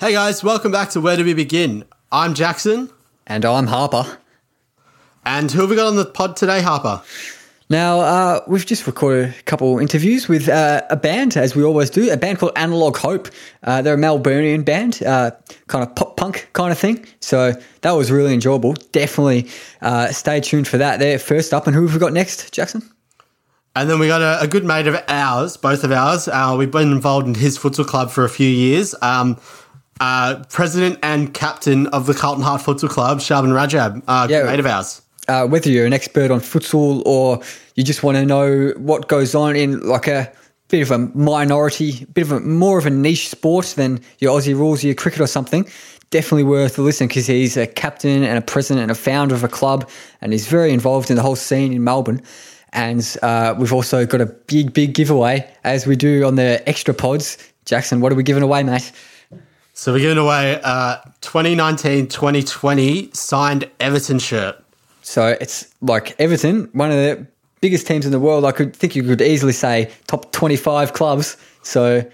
Hey guys, welcome back to Where Do We Begin? I'm Jackson. And I'm Harper. And who have we got on the pod today, Harper? Now, uh, we've just recorded a couple interviews with uh, a band, as we always do, a band called Analog Hope. Uh, they're a Melburnian band, uh, kind of pop punk kind of thing. So that was really enjoyable. Definitely uh, stay tuned for that. They're first up. And who have we got next, Jackson? And then we got a, a good mate of ours, both of ours. Uh, we've been involved in his futsal club for a few years. Um, uh, president and captain of the Carlton Heart Futsal Club, Sharban Rajab, uh, yeah, mate of ours. Uh, whether you're an expert on futsal or you just want to know what goes on in like a bit of a minority, bit of a more of a niche sport than your Aussie rules, your cricket or something, definitely worth a listen because he's a captain and a president and a founder of a club, and he's very involved in the whole scene in Melbourne. And uh, we've also got a big, big giveaway as we do on the extra pods. Jackson, what are we giving away, mate? So we're giving away a 2019-2020 signed Everton shirt. So it's like Everton, one of the biggest teams in the world. I could think you could easily say top 25 clubs. So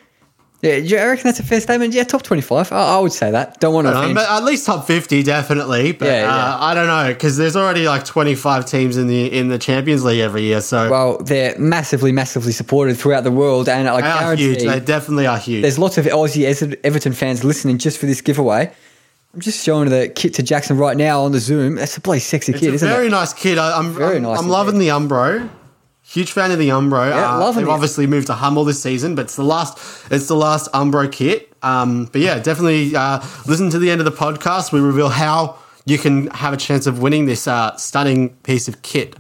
yeah, do you reckon that's a fair statement? Yeah, top 25. I, I would say that. Don't want to. But at least top 50, definitely. But yeah, yeah. Uh, I don't know because there's already like 25 teams in the in the Champions League every year. So well, they're massively, massively supported throughout the world, and like they are huge. They definitely are huge. There's lots of Aussie Everton fans listening just for this giveaway. I'm just showing the kit to Jackson right now on the Zoom. That's a bloody sexy it's kit, isn't it? Very nice kit. I, am very I'm, nice. I'm loving the Umbro. Huge fan of the Umbro. Yeah, uh, they've it. obviously moved to Hummel this season, but it's the last. It's the last Umbro kit. Um, but yeah, definitely uh, listen to the end of the podcast. We reveal how you can have a chance of winning this uh, stunning piece of kit.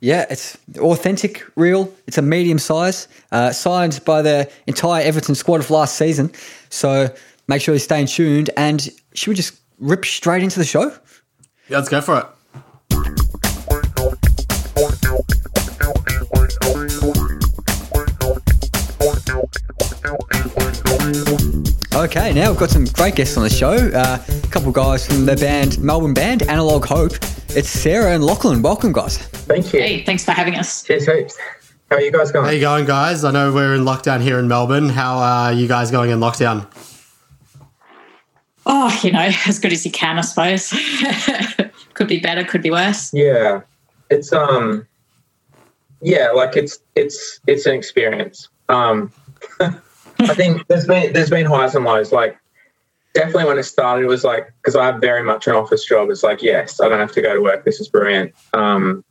Yeah, it's authentic, real. It's a medium size, uh, signed by the entire Everton squad of last season. So make sure you stay tuned. And should we just rip straight into the show? Yeah, let's go for it. Okay, now we've got some great guests on the show. Uh, a couple of guys from the band, Melbourne band, Analog Hope. It's Sarah and Lachlan. Welcome, guys. Thank you. Hey, thanks for having us. Cheers, heaps. How are you guys going? How you going, guys? I know we're in lockdown here in Melbourne. How are you guys going in lockdown? Oh, you know, as good as you can, I suppose. could be better, could be worse. Yeah, it's um, yeah, like it's it's it's an experience. Um, I think there's been there's been highs and lows. Like definitely when it started, it was like because I have very much an office job. It's like yes, I don't have to go to work. This is brilliant. Um,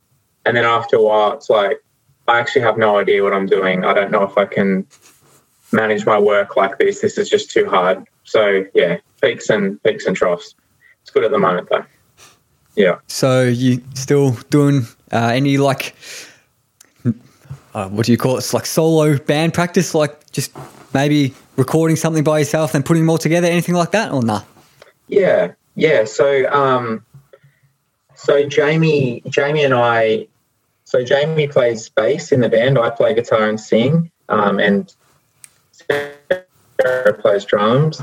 and then after a while, it's like I actually have no idea what I'm doing. I don't know if I can manage my work like this. This is just too hard. So yeah, peaks and peaks and troughs. It's good at the moment though. Yeah. So you still doing uh, any like uh, what do you call it? It's like solo band practice, like just maybe recording something by yourself and putting them all together, anything like that, or nah? Yeah, yeah. So, um, so Jamie, Jamie and I, so Jamie plays bass in the band. I play guitar and sing, um, and Sarah plays drums.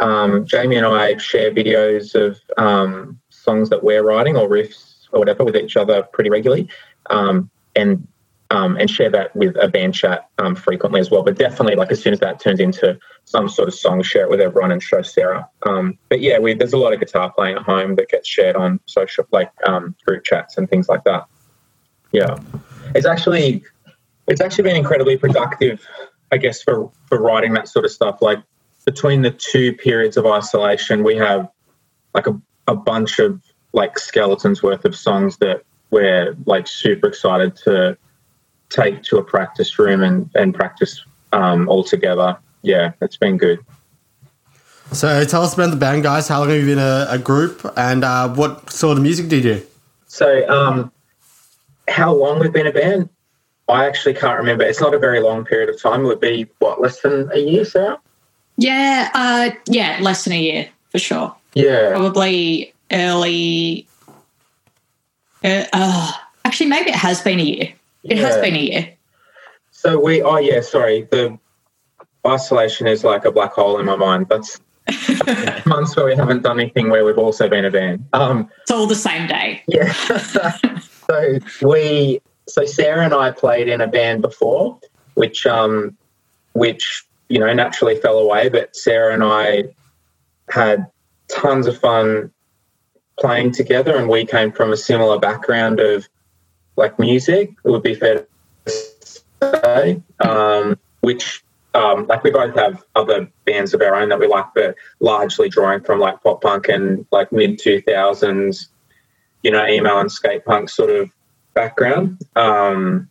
Um, Jamie and I share videos of um, songs that we're writing or riffs or whatever with each other pretty regularly. Um, and um, and share that with a band chat um, frequently as well. But definitely, like as soon as that turns into some sort of song, share it with everyone and show Sarah. Um, but yeah, we, there's a lot of guitar playing at home that gets shared on social, like um, group chats and things like that. Yeah, it's actually it's actually been incredibly productive, I guess, for for writing that sort of stuff. Like between the two periods of isolation, we have like a, a bunch of like skeletons worth of songs that we're like super excited to take to a practice room and, and practice um, all together. Yeah, it's been good. So tell us about the band, guys. How long have you been a, a group and uh, what sort of music do you do? So, um, how long we've been a band? I actually can't remember. It's not a very long period of time. It would be, what, less than a year, Sarah? Yeah, uh, yeah, less than a year for sure. Yeah. Probably early. Uh, uh, actually, maybe it has been a year. It yeah. has been a year. So we, oh yeah, sorry. The isolation is like a black hole in my mind. That's months where we haven't done anything where we've also been a band. Um, it's all the same day. Yeah. so we, so Sarah and I played in a band before, which, um, which you know, naturally fell away. But Sarah and I had tons of fun playing together, and we came from a similar background of like music. It would be fair to say, um, which um, like we both have other bands of our own that we like, but largely drawing from like pop punk and like mid two thousands, you know, emo and skate punk sort of background. Um,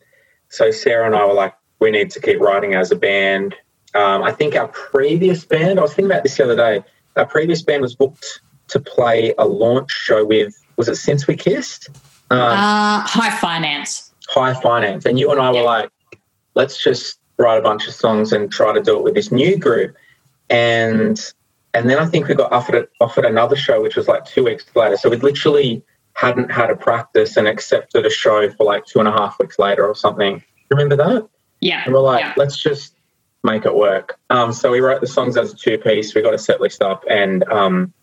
so Sarah and I were like, we need to keep writing as a band. Um, I think our previous band, I was thinking about this the other day. Our previous band was booked to play a launch show with, was it Since We Kissed? Um, uh, high Finance. High Finance. And you and I were like, let's just write a bunch of songs and try to do it with this new group. And and then I think we got offered offered another show, which was like two weeks later. So we literally hadn't had a practice and accepted a show for like two and a half weeks later or something. Remember that? Yeah. And we're like, yeah. let's just make it work. Um, so we wrote the songs as a two piece. We got a set list up, and um,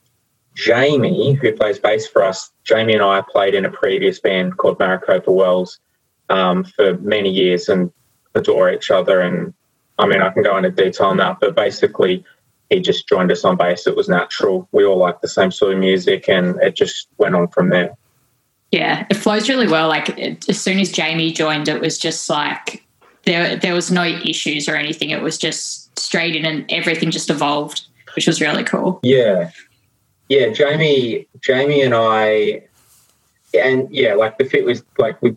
Jamie, who plays bass for us, Jamie and I played in a previous band called Maricopa Wells um, for many years and adore each other. And I mean, I can go into detail on that, but basically, he just joined us on bass. It was natural. We all like the same sort of music, and it just went on from there. Yeah, it flows really well. Like it, as soon as Jamie joined, it was just like there there was no issues or anything. It was just straight in, and everything just evolved, which was really cool. Yeah, yeah. Jamie, Jamie, and I, and yeah, like the fit was like with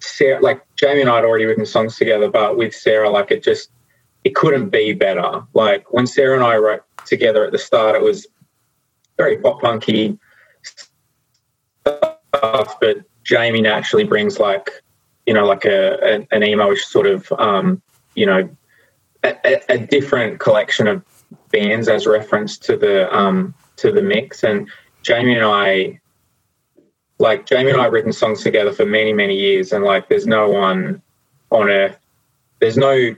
Sarah. Like Jamie and I had already written songs together, but with Sarah, like it just it couldn't be better. Like when Sarah and I wrote together at the start, it was very pop punky stuff, but Jamie naturally brings like, you know, like a, a an emo sort of, um, you know, a, a, different collection of bands as reference to the um, to the mix. And Jamie and I, like Jamie and I, have written songs together for many many years, and like, there's no one on earth, there's no.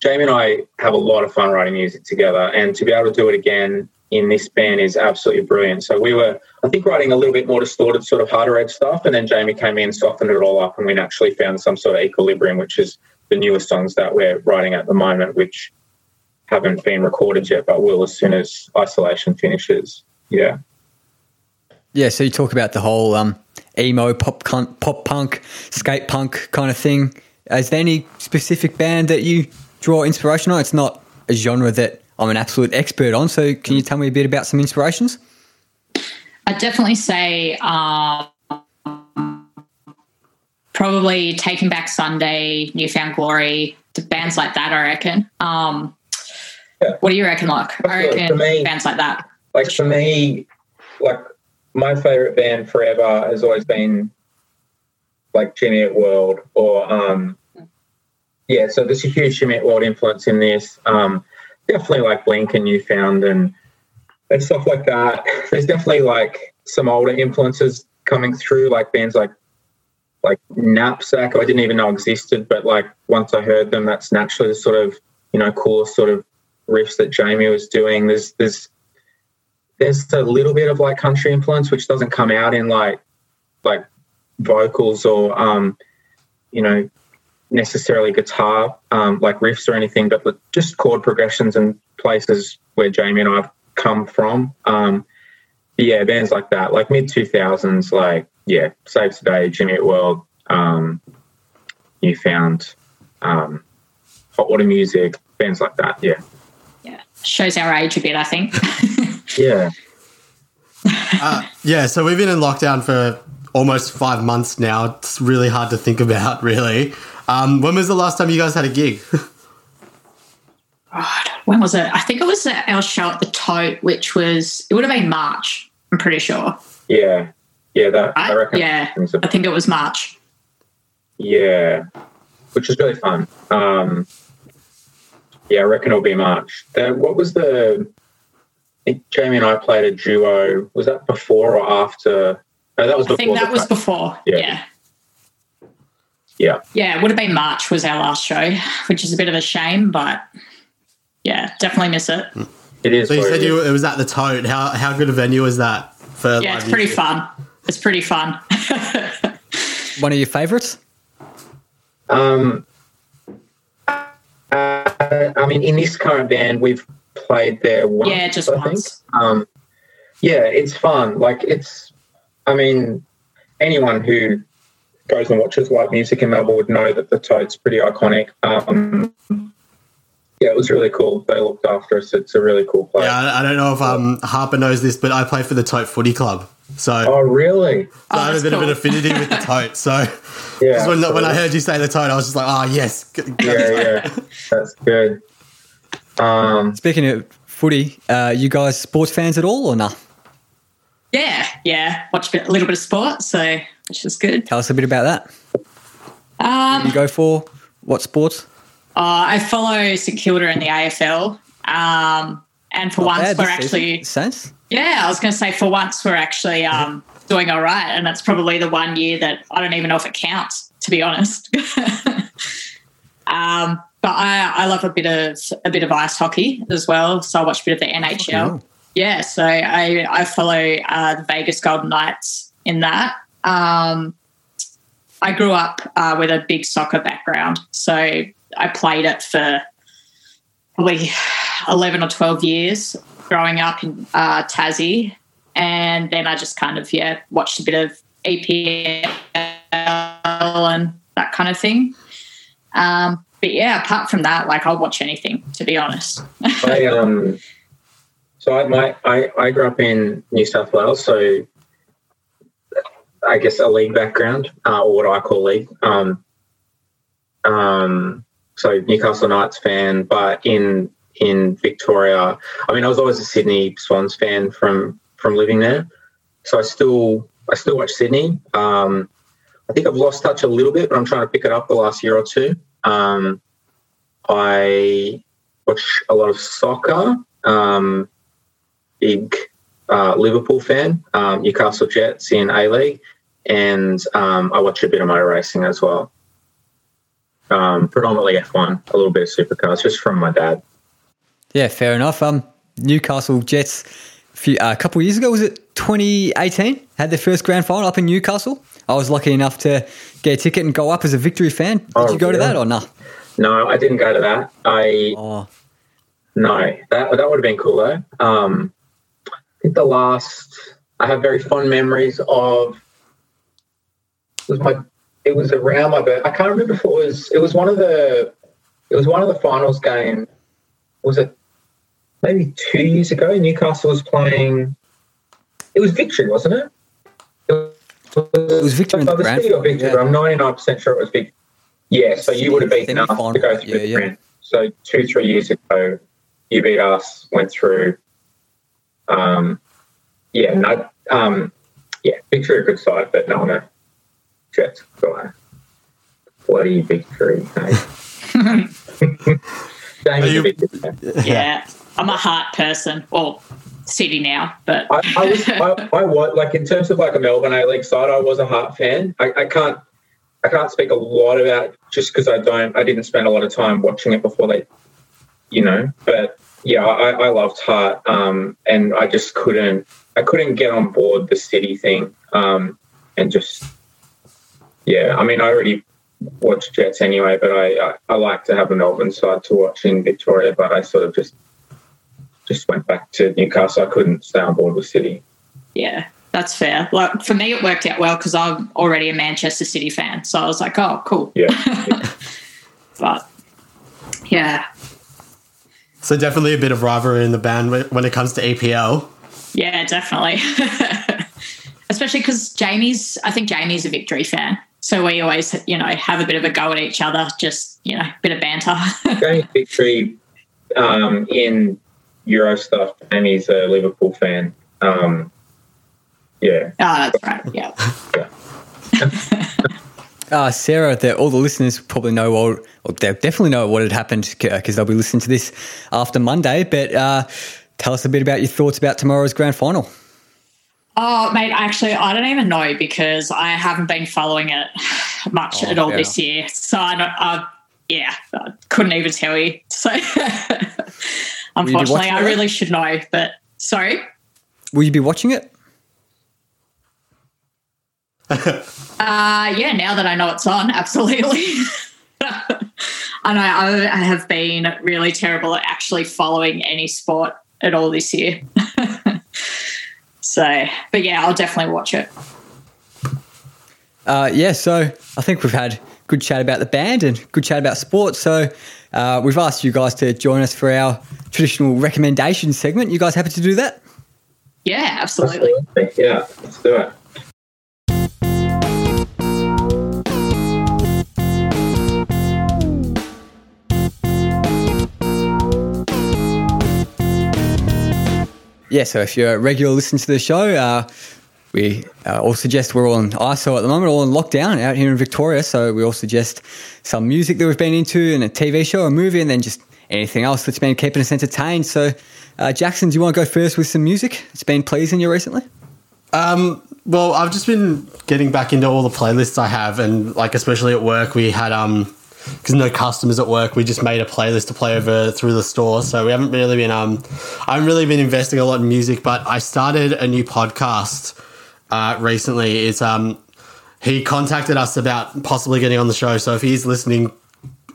Jamie and I have a lot of fun writing music together, and to be able to do it again in this band is absolutely brilliant. So we were, I think, writing a little bit more distorted, sort of harder edge stuff, and then Jamie came in, softened it all up, and we naturally found some sort of equilibrium, which is the newest songs that we're writing at the moment, which haven't been recorded yet, but will as soon as isolation finishes. Yeah. Yeah. So you talk about the whole um, emo, pop, pop punk, skate punk kind of thing. Is there any specific band that you draw inspiration on? It's not a genre that I'm an absolute expert on. So, can you tell me a bit about some inspirations? I'd definitely say um, probably Taking Back Sunday, New Found Glory, bands like that. I reckon. Um, yeah. What do you reckon, like? I reckon me, bands like that. Like for me, like my favorite band forever has always been like Jimmy Eat World or um, yeah. So there's a huge Jimmy Eat World influence in this. Um, definitely like Blink and Newfound and and stuff like that. There's definitely like some older influences coming through, like bands like like Knapsack. I didn't even know existed, but like once I heard them, that's naturally the sort of you know cool sort of riffs that Jamie was doing. There's there's there's a little bit of like country influence, which doesn't come out in like like vocals or um, you know necessarily guitar um, like riffs or anything, but just chord progressions and places where Jamie and I've come from. Um, yeah, bands like that, like mid two thousands, like yeah, Saves the Day, Jimmy Eat World, um, Newfound, um, Hot Water Music, bands like that. Yeah, shows our age a bit, I think. yeah. Uh, yeah, so we've been in lockdown for almost five months now. It's really hard to think about, really. Um, when was the last time you guys had a gig? God, when was it? I think it was our show at the Tote, which was it would have been March. I'm pretty sure. Yeah, yeah, that I, I reckon. Yeah, I think it was March. Yeah, which was really fun. Um, yeah, I reckon it'll be March. The, what was the? I think Jamie and I played a duo. Was that before or after? No, that was. I think that was before. Yeah. yeah. Yeah. Yeah, it would have been March was our last show, which is a bit of a shame, but yeah, definitely miss it. It is. So you said you it was at the Tote. How how good a venue was that for? Yeah, it's pretty music? fun. It's pretty fun. One of your favorites? Um, Uh, I mean, in this current band, we've played there once. Yeah, just I once. Um, yeah, it's fun. Like it's, I mean, anyone who goes and watches live music in Melbourne would know that the Tote's pretty iconic. Um, yeah, it was really cool. They looked after us. It's a really cool place. Yeah, I don't know if um, Harper knows this, but I play for the Tote Footy Club. So, oh really? So oh, I have a bit cool. of an affinity with the Tote. So, yeah, when, when I heard you say the Tote, I was just like, oh yes, yeah, yeah, that's good. Um, Speaking of footy, uh, you guys sports fans at all or not? Nah? Yeah, yeah. Watch a, bit, a, little bit of sport, so which is good. Tell us a bit about that. Um, you go for what sports? Uh, I follow St Kilda in the AFL, um, and for Not once we're actually sense. Yeah, I was going to say for once we're actually um, doing all right, and that's probably the one year that I don't even know if it counts, to be honest. um, but I, I love a bit of a bit of ice hockey as well, so I watch a bit of the NHL. Oh, yeah, so I I follow uh, the Vegas Golden Knights in that. Um, I grew up uh, with a big soccer background, so I played it for probably eleven or twelve years growing up in uh, Tassie, and then I just kind of yeah watched a bit of EPL and that kind of thing. Um, but yeah, apart from that, like I'll watch anything to be honest. I um so I, my, I, I grew up in New South Wales, so I guess a league background, uh, or what I call league. Um, um, so Newcastle Knights fan, but in in Victoria, I mean, I was always a Sydney Swans fan from from living there. So I still I still watch Sydney. Um, I think I've lost touch a little bit, but I'm trying to pick it up the last year or two. Um, I watch a lot of soccer. Um, big uh, Liverpool fan, um, Newcastle Jets in A League, and um, I watch a bit of motor racing as well. Um, predominantly F1, a little bit of supercars, just from my dad. Yeah, fair enough. Um, Newcastle Jets, a, few, uh, a couple of years ago, was it 2018? Had their first grand final up in Newcastle. I was lucky enough to get a ticket and go up as a victory fan. Did oh, you go to that or not? No, I didn't go to that. I oh. no, that that would have been cool though. Um, think the last I have very fond memories of was my it was around my birth. I can't remember if it was it was one of the it was one of the finals game. Was it maybe two years ago? Newcastle was playing. It was victory, wasn't it? It was, it was victory. Oh, the grand victory. Yeah. I'm 99 percent sure it was victory. Yeah, so you would have beaten us to go through yeah, the yeah. So two, three years ago, you beat us, went through, um, yeah, no, um, yeah, Victory a good side, but no, no, Jets guy. Bloody Victory, you, yeah, I'm a heart person. Well, City now, but I, I was, I, I, was like in terms of like a Melbourne A League side, I was a heart fan. I, I can't, I can't speak a lot about just because I don't, I didn't spend a lot of time watching it before they, you know, but yeah, I, I loved Heart, um, and I just couldn't I couldn't get on board the city thing, um, and just yeah. I mean, I already watch Jets anyway, but I, I, I like to have a Melbourne side to watch in Victoria. But I sort of just just went back to Newcastle. I couldn't stay on board with City. Yeah, that's fair. Like for me, it worked out well because I'm already a Manchester City fan, so I was like, oh, cool. Yeah. yeah. but yeah, so definitely a bit of rivalry in the band when it comes to APL. Yeah, definitely. Especially because Jamie's, I think Jamie's a victory fan. So we always, you know, have a bit of a go at each other, just, you know, a bit of banter. Jamie's victory um, in Euro stuff, Jamie's a Liverpool fan. Um, yeah. Oh, that's right. Yeah. yeah. Uh, Sarah, all the listeners probably know, or, or they definitely know what had happened because they'll be listening to this after Monday. But uh, tell us a bit about your thoughts about tomorrow's grand final. Oh, mate, actually, I don't even know because I haven't been following it much oh, at all yeah. this year. So I, don't, I, yeah, I couldn't even tell you. So unfortunately, I really should know. But sorry, will you be watching it? uh, yeah, now that I know it's on, absolutely. I know I have been really terrible at actually following any sport at all this year. so, but yeah, I'll definitely watch it. Uh, yeah, so I think we've had good chat about the band and good chat about sports. So uh, we've asked you guys to join us for our traditional recommendation segment. You guys happy to do that? Yeah, absolutely. absolutely. Yeah, let's do it. Yeah, so if you're a regular listener to the show, uh, we uh, all suggest we're all on ISO at the moment, all in lockdown out here in Victoria. So we all suggest some music that we've been into and a TV show, a movie, and then just anything else that's been keeping us entertained. So, uh, Jackson, do you want to go first with some music? It's been pleasing you recently. Um, well, I've just been getting back into all the playlists I have, and like especially at work, we had um because no customers at work, we just made a playlist to play over through the store. So we haven't really been um I haven't really been investing a lot in music, but I started a new podcast uh, recently. It's um he contacted us about possibly getting on the show. So if he's listening,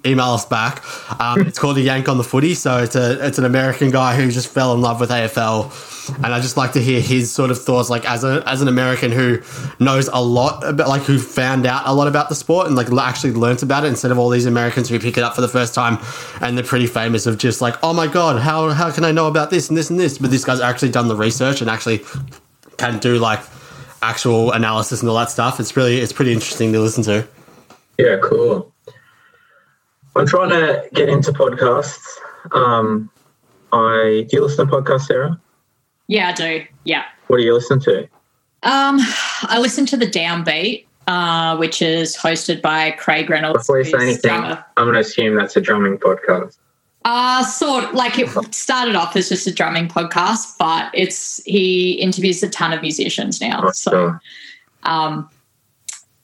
email us back. Um, it's called a Yank on the Footy. So it's a it's an American guy who just fell in love with AFL, and I just like to hear his sort of thoughts, like as a as an American who knows a lot about, like who found out a lot about the sport and like actually learnt about it instead of all these Americans who pick it up for the first time and they're pretty famous of just like, oh my god, how how can I know about this and this and this? But this guy's actually done the research and actually can do like actual analysis and all that stuff. It's really it's pretty interesting to listen to. Yeah, cool. I'm trying to get into podcasts. Um, I do you listen to podcasts, Sarah? Yeah, I do. Yeah. What do you listen to? Um, I listen to the Downbeat, uh, which is hosted by Craig Reynolds. Before you say anything, drummer. I'm going to assume that's a drumming podcast. Uh, sort like it started off as just a drumming podcast, but it's he interviews a ton of musicians now. Oh, so, sure. um,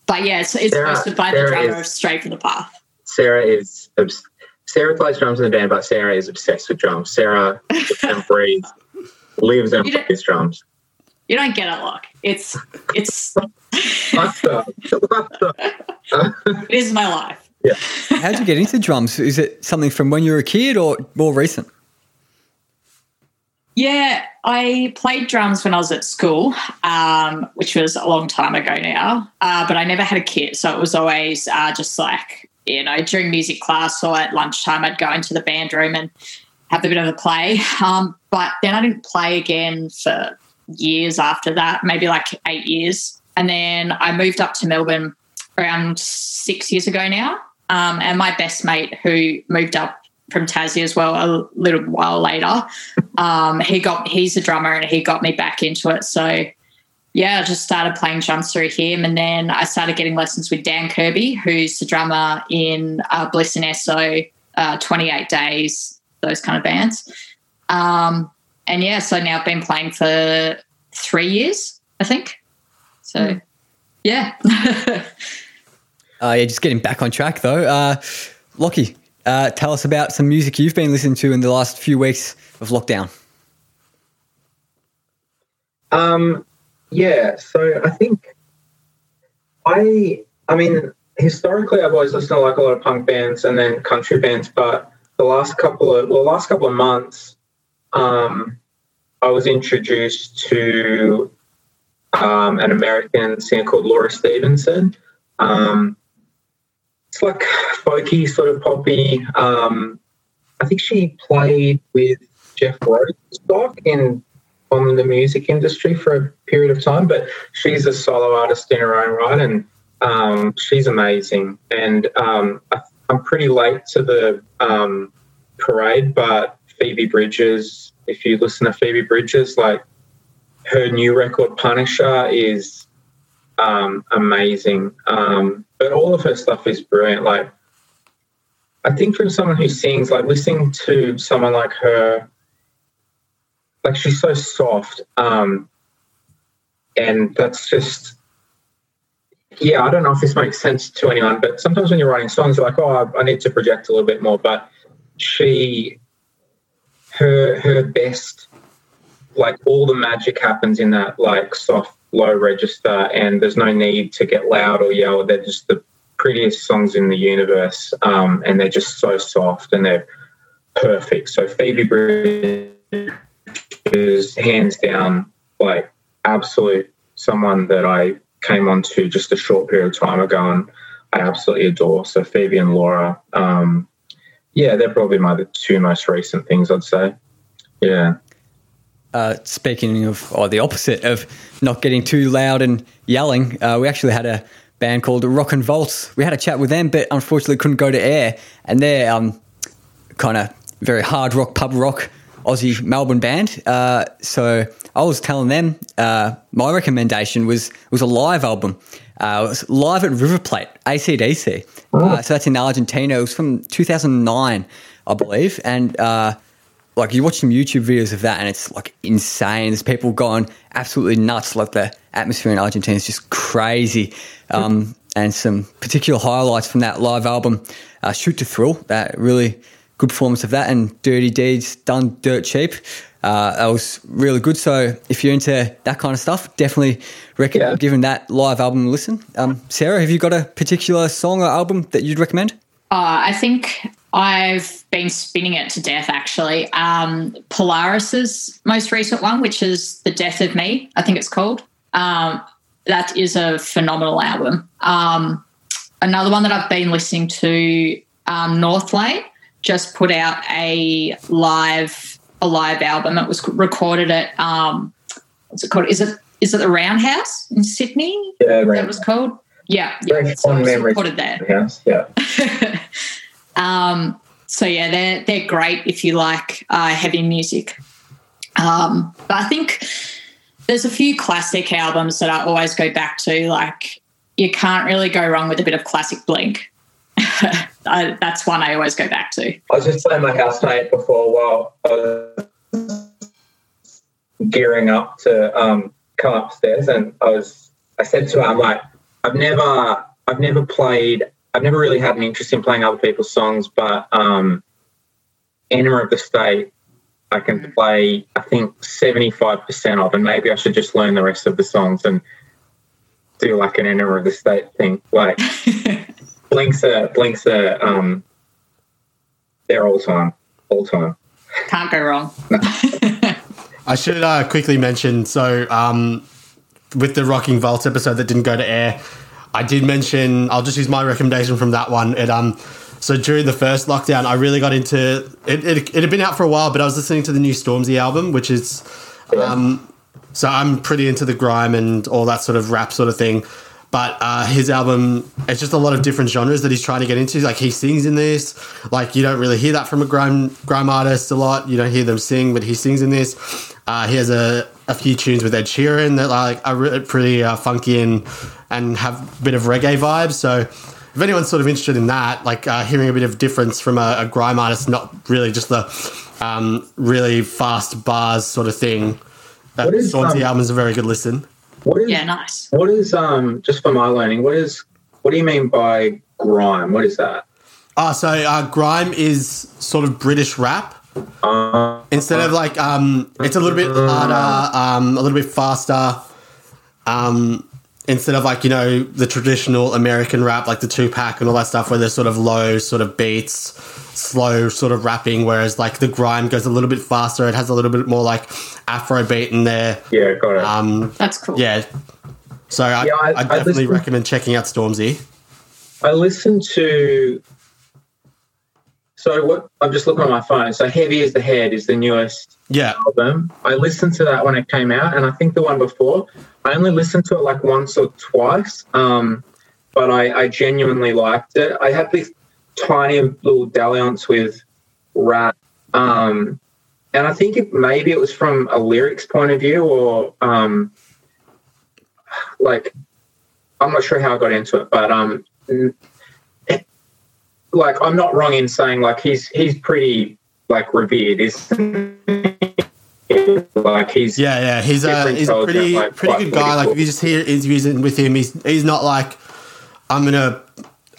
but yeah, it's, it's Sarah, hosted by Sarah the drummer is, Stray from the Path. Sarah is Sarah plays drums in the band, but Sarah is obsessed with drums. Sarah and breathes, lives and plays drums. You don't get it, look. It's it's it is my life. Yeah. How did you get into drums? Is it something from when you were a kid or more recent? Yeah, I played drums when I was at school, um, which was a long time ago now. Uh, but I never had a kit, so it was always uh, just like you know during music class or at lunchtime, I'd go into the band room and have a bit of a play. Um, but then I didn't play again for years after that, maybe like eight years, and then I moved up to Melbourne around six years ago now. Um, and my best mate, who moved up from Tassie as well a little while later, um, he got he's a drummer and he got me back into it. So yeah, I just started playing drums through him, and then I started getting lessons with Dan Kirby, who's the drummer in uh, Bliss n Eso, uh, Twenty Eight Days, those kind of bands. Um, and yeah, so now I've been playing for three years, I think. So mm. yeah. Uh, yeah, just getting back on track though. Uh, Lockie, uh, tell us about some music you've been listening to in the last few weeks of lockdown. Um, yeah, so I think I, I mean, historically I've always listened to like a lot of punk bands and then country bands, but the last couple of well, last couple of months, um, I was introduced to um, an American singer called Laura Stevenson. Um, it's like folky, sort of poppy. Um, I think she played with Jeff Rosenstock in Bomb the Music Industry for a period of time, but she's a solo artist in her own right, and um, she's amazing. And um, I, am pretty late to the um, parade, but Phoebe Bridgers, if you listen to Phoebe Bridgers, like her new record Punisher is um, amazing. But all of her stuff is brilliant. Like, I think from someone who sings, like listening to someone like her, like she's so soft. Um, and that's just, yeah, I don't know if this makes sense to anyone, but sometimes when you're writing songs, you're like, oh, I need to project a little bit more. But she, her, her best, like all the magic happens in that like soft low register and there's no need to get loud or yell. They're just the prettiest songs in the universe, um, and they're just so soft and they're perfect. So Phoebe Bridge is hands down like absolute someone that I came onto just a short period of time ago and I absolutely adore. So Phoebe and Laura, um, yeah, they're probably my the two most recent things I'd say. Yeah. Uh, speaking of, or the opposite of not getting too loud and yelling, uh, we actually had a band called Rock and Volts. We had a chat with them, but unfortunately couldn't go to air. And they're um, kind of very hard rock, pub rock, Aussie Melbourne band. Uh, so I was telling them uh, my recommendation was was a live album. Uh, it was live at River Plate, ACDC. Uh, so that's in Argentina. It was from 2009, I believe. And uh, like you watch some YouTube videos of that, and it's like insane. There's people going absolutely nuts. Like the atmosphere in Argentina is just crazy. Um, and some particular highlights from that live album, uh, "Shoot to Thrill," that really good performance of that, and "Dirty Deeds" done dirt cheap. Uh, that was really good. So if you're into that kind of stuff, definitely recommend yeah. giving that live album a listen. Um, Sarah, have you got a particular song or album that you'd recommend? Uh, I think I've been spinning it to death actually. Um, Polaris's most recent one, which is The Death of Me, I think it's called. Um, that is a phenomenal album. Um, another one that I've been listening to, um, Northlane, just put out a live a live album. It was recorded at um, what's it called? Is it is it the Roundhouse in Sydney? Yeah, that was called. Yeah, yeah. So it recorded there. House, yeah. um, so yeah, they're they're great if you like uh, heavy music. Um, but I think there's a few classic albums that I always go back to. Like you can't really go wrong with a bit of classic Blink. I, that's one I always go back to. I was just telling my housemate before while I was gearing up to um, come upstairs, and I was I said to her, I'm like, I've never I've never played I've never really had an interest in playing other people's songs, but um, Enema of the State I can mm. play I think 75% of, and maybe I should just learn the rest of the songs and do like an Enema of the State thing. Like Blink's a Blink's a um, they're all time, all time. Can't go wrong. I should uh, quickly mention so um, with the Rocking Vault episode that didn't go to air, I did mention I'll just use my recommendation from that one. It um so during the first lockdown, I really got into it. It, it had been out for a while, but I was listening to the new Stormzy album, which is um, so I'm pretty into the grime and all that sort of rap sort of thing. But uh, his album, it's just a lot of different genres that he's trying to get into. Like he sings in this. Like you don't really hear that from a grime grime artist a lot. You don't hear them sing, but he sings in this. Uh, he has a, a few tunes with Ed Sheeran that like are really pretty uh, funky and and have a bit of reggae vibes. So if anyone's sort of interested in that, like uh, hearing a bit of difference from a, a grime artist, not really just the um, really fast bars sort of thing. That Stormzy um, album is a very good listen. What is, yeah, nice. What is um just for my learning? What is what do you mean by grime? What is that? Uh, so uh, grime is sort of British rap. Instead of like um, it's a little bit harder, um, a little bit faster. Um, instead of like you know the traditional American rap, like the Tupac and all that stuff, where there's sort of low sort of beats, slow sort of rapping, whereas like the grime goes a little bit faster. It has a little bit more like Afro beat in there. Yeah, got it. Um, That's cool. Yeah. So I, yeah, I, I definitely I recommend checking out Stormzy. I listened to. So what? I'm just looking on my phone. So "Heavy as the Head" is the newest yeah. album. I listened to that when it came out, and I think the one before. I only listened to it like once or twice, um, but I, I genuinely liked it. I had this tiny little dalliance with rap. Um, and I think it, maybe it was from a lyrics point of view or um, like I'm not sure how I got into it, but um, like I'm not wrong in saying like he's he's pretty like revered, isn't like he's yeah yeah he's a he's a pretty like, pretty good guy. Like if you just hear interviews with him, he's he's not like I'm gonna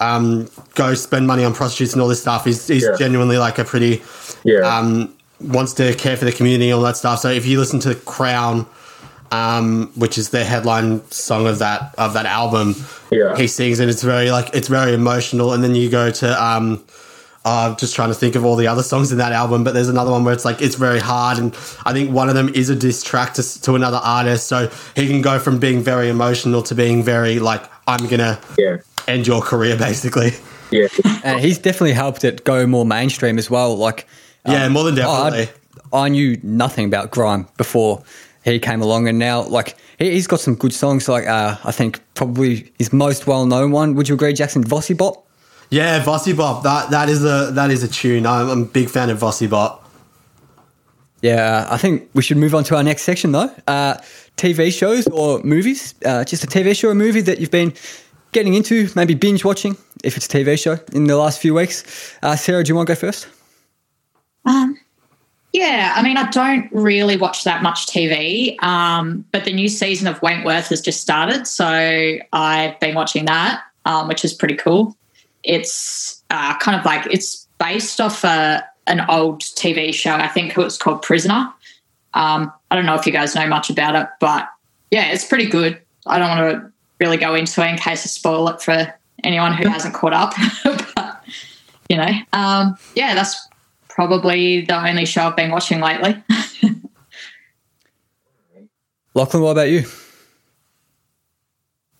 um, go spend money on prostitutes and all this stuff. He's, he's yeah. genuinely like a pretty, yeah. um, wants to care for the community and all that stuff. So if you listen to the Crown, um, which is the headline song of that of that album. Yeah, he sings and it's very like it's very emotional. And then you go to um, uh, I'm just trying to think of all the other songs in that album, but there's another one where it's like it's very hard, and I think one of them is a diss track to, to another artist, so he can go from being very emotional to being very like I'm gonna yeah. end your career basically. Yeah, and he's definitely helped it go more mainstream as well. Like, yeah, um, more than definitely. I, I knew nothing about grime before he came along, and now like he, has got some good songs. Like uh, I think probably his most well known one. Would you agree, Jackson? Vossi Bop. Yeah, Vossi Bop. That that is a that is a tune. I'm, I'm a big fan of Vossi Bop. Yeah, I think we should move on to our next section though. Uh, TV shows or movies. Uh, just a TV show or movie that you've been getting into, maybe binge watching if it's a TV show in the last few weeks. Uh, Sarah, do you want to go first? Um, yeah, I mean, I don't really watch that much TV, um, but the new season of Wentworth has just started, so I've been watching that, um, which is pretty cool. It's uh, kind of like it's based off a, an old TV show. I think it was called Prisoner. Um, I don't know if you guys know much about it, but yeah, it's pretty good. I don't want to really go into it in case I spoil it for anyone who hasn't caught up. but you know, um, yeah, that's probably the only show I've been watching lately. Lachlan, what about you?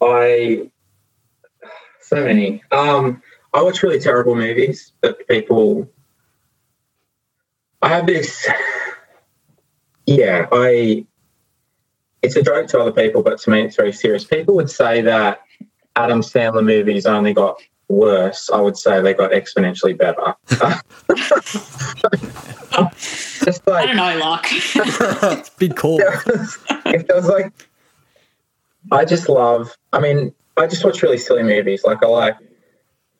I so many. Um, I watch really terrible movies that people. I have this. Yeah, I. It's a joke to other people, but to me, it's very serious. People would say that Adam Sandler movies only got worse, I would say they got exponentially better. Just like, I don't know, Locke. Big call. It feels like I just love. I mean, I just watch really silly movies. Like I like,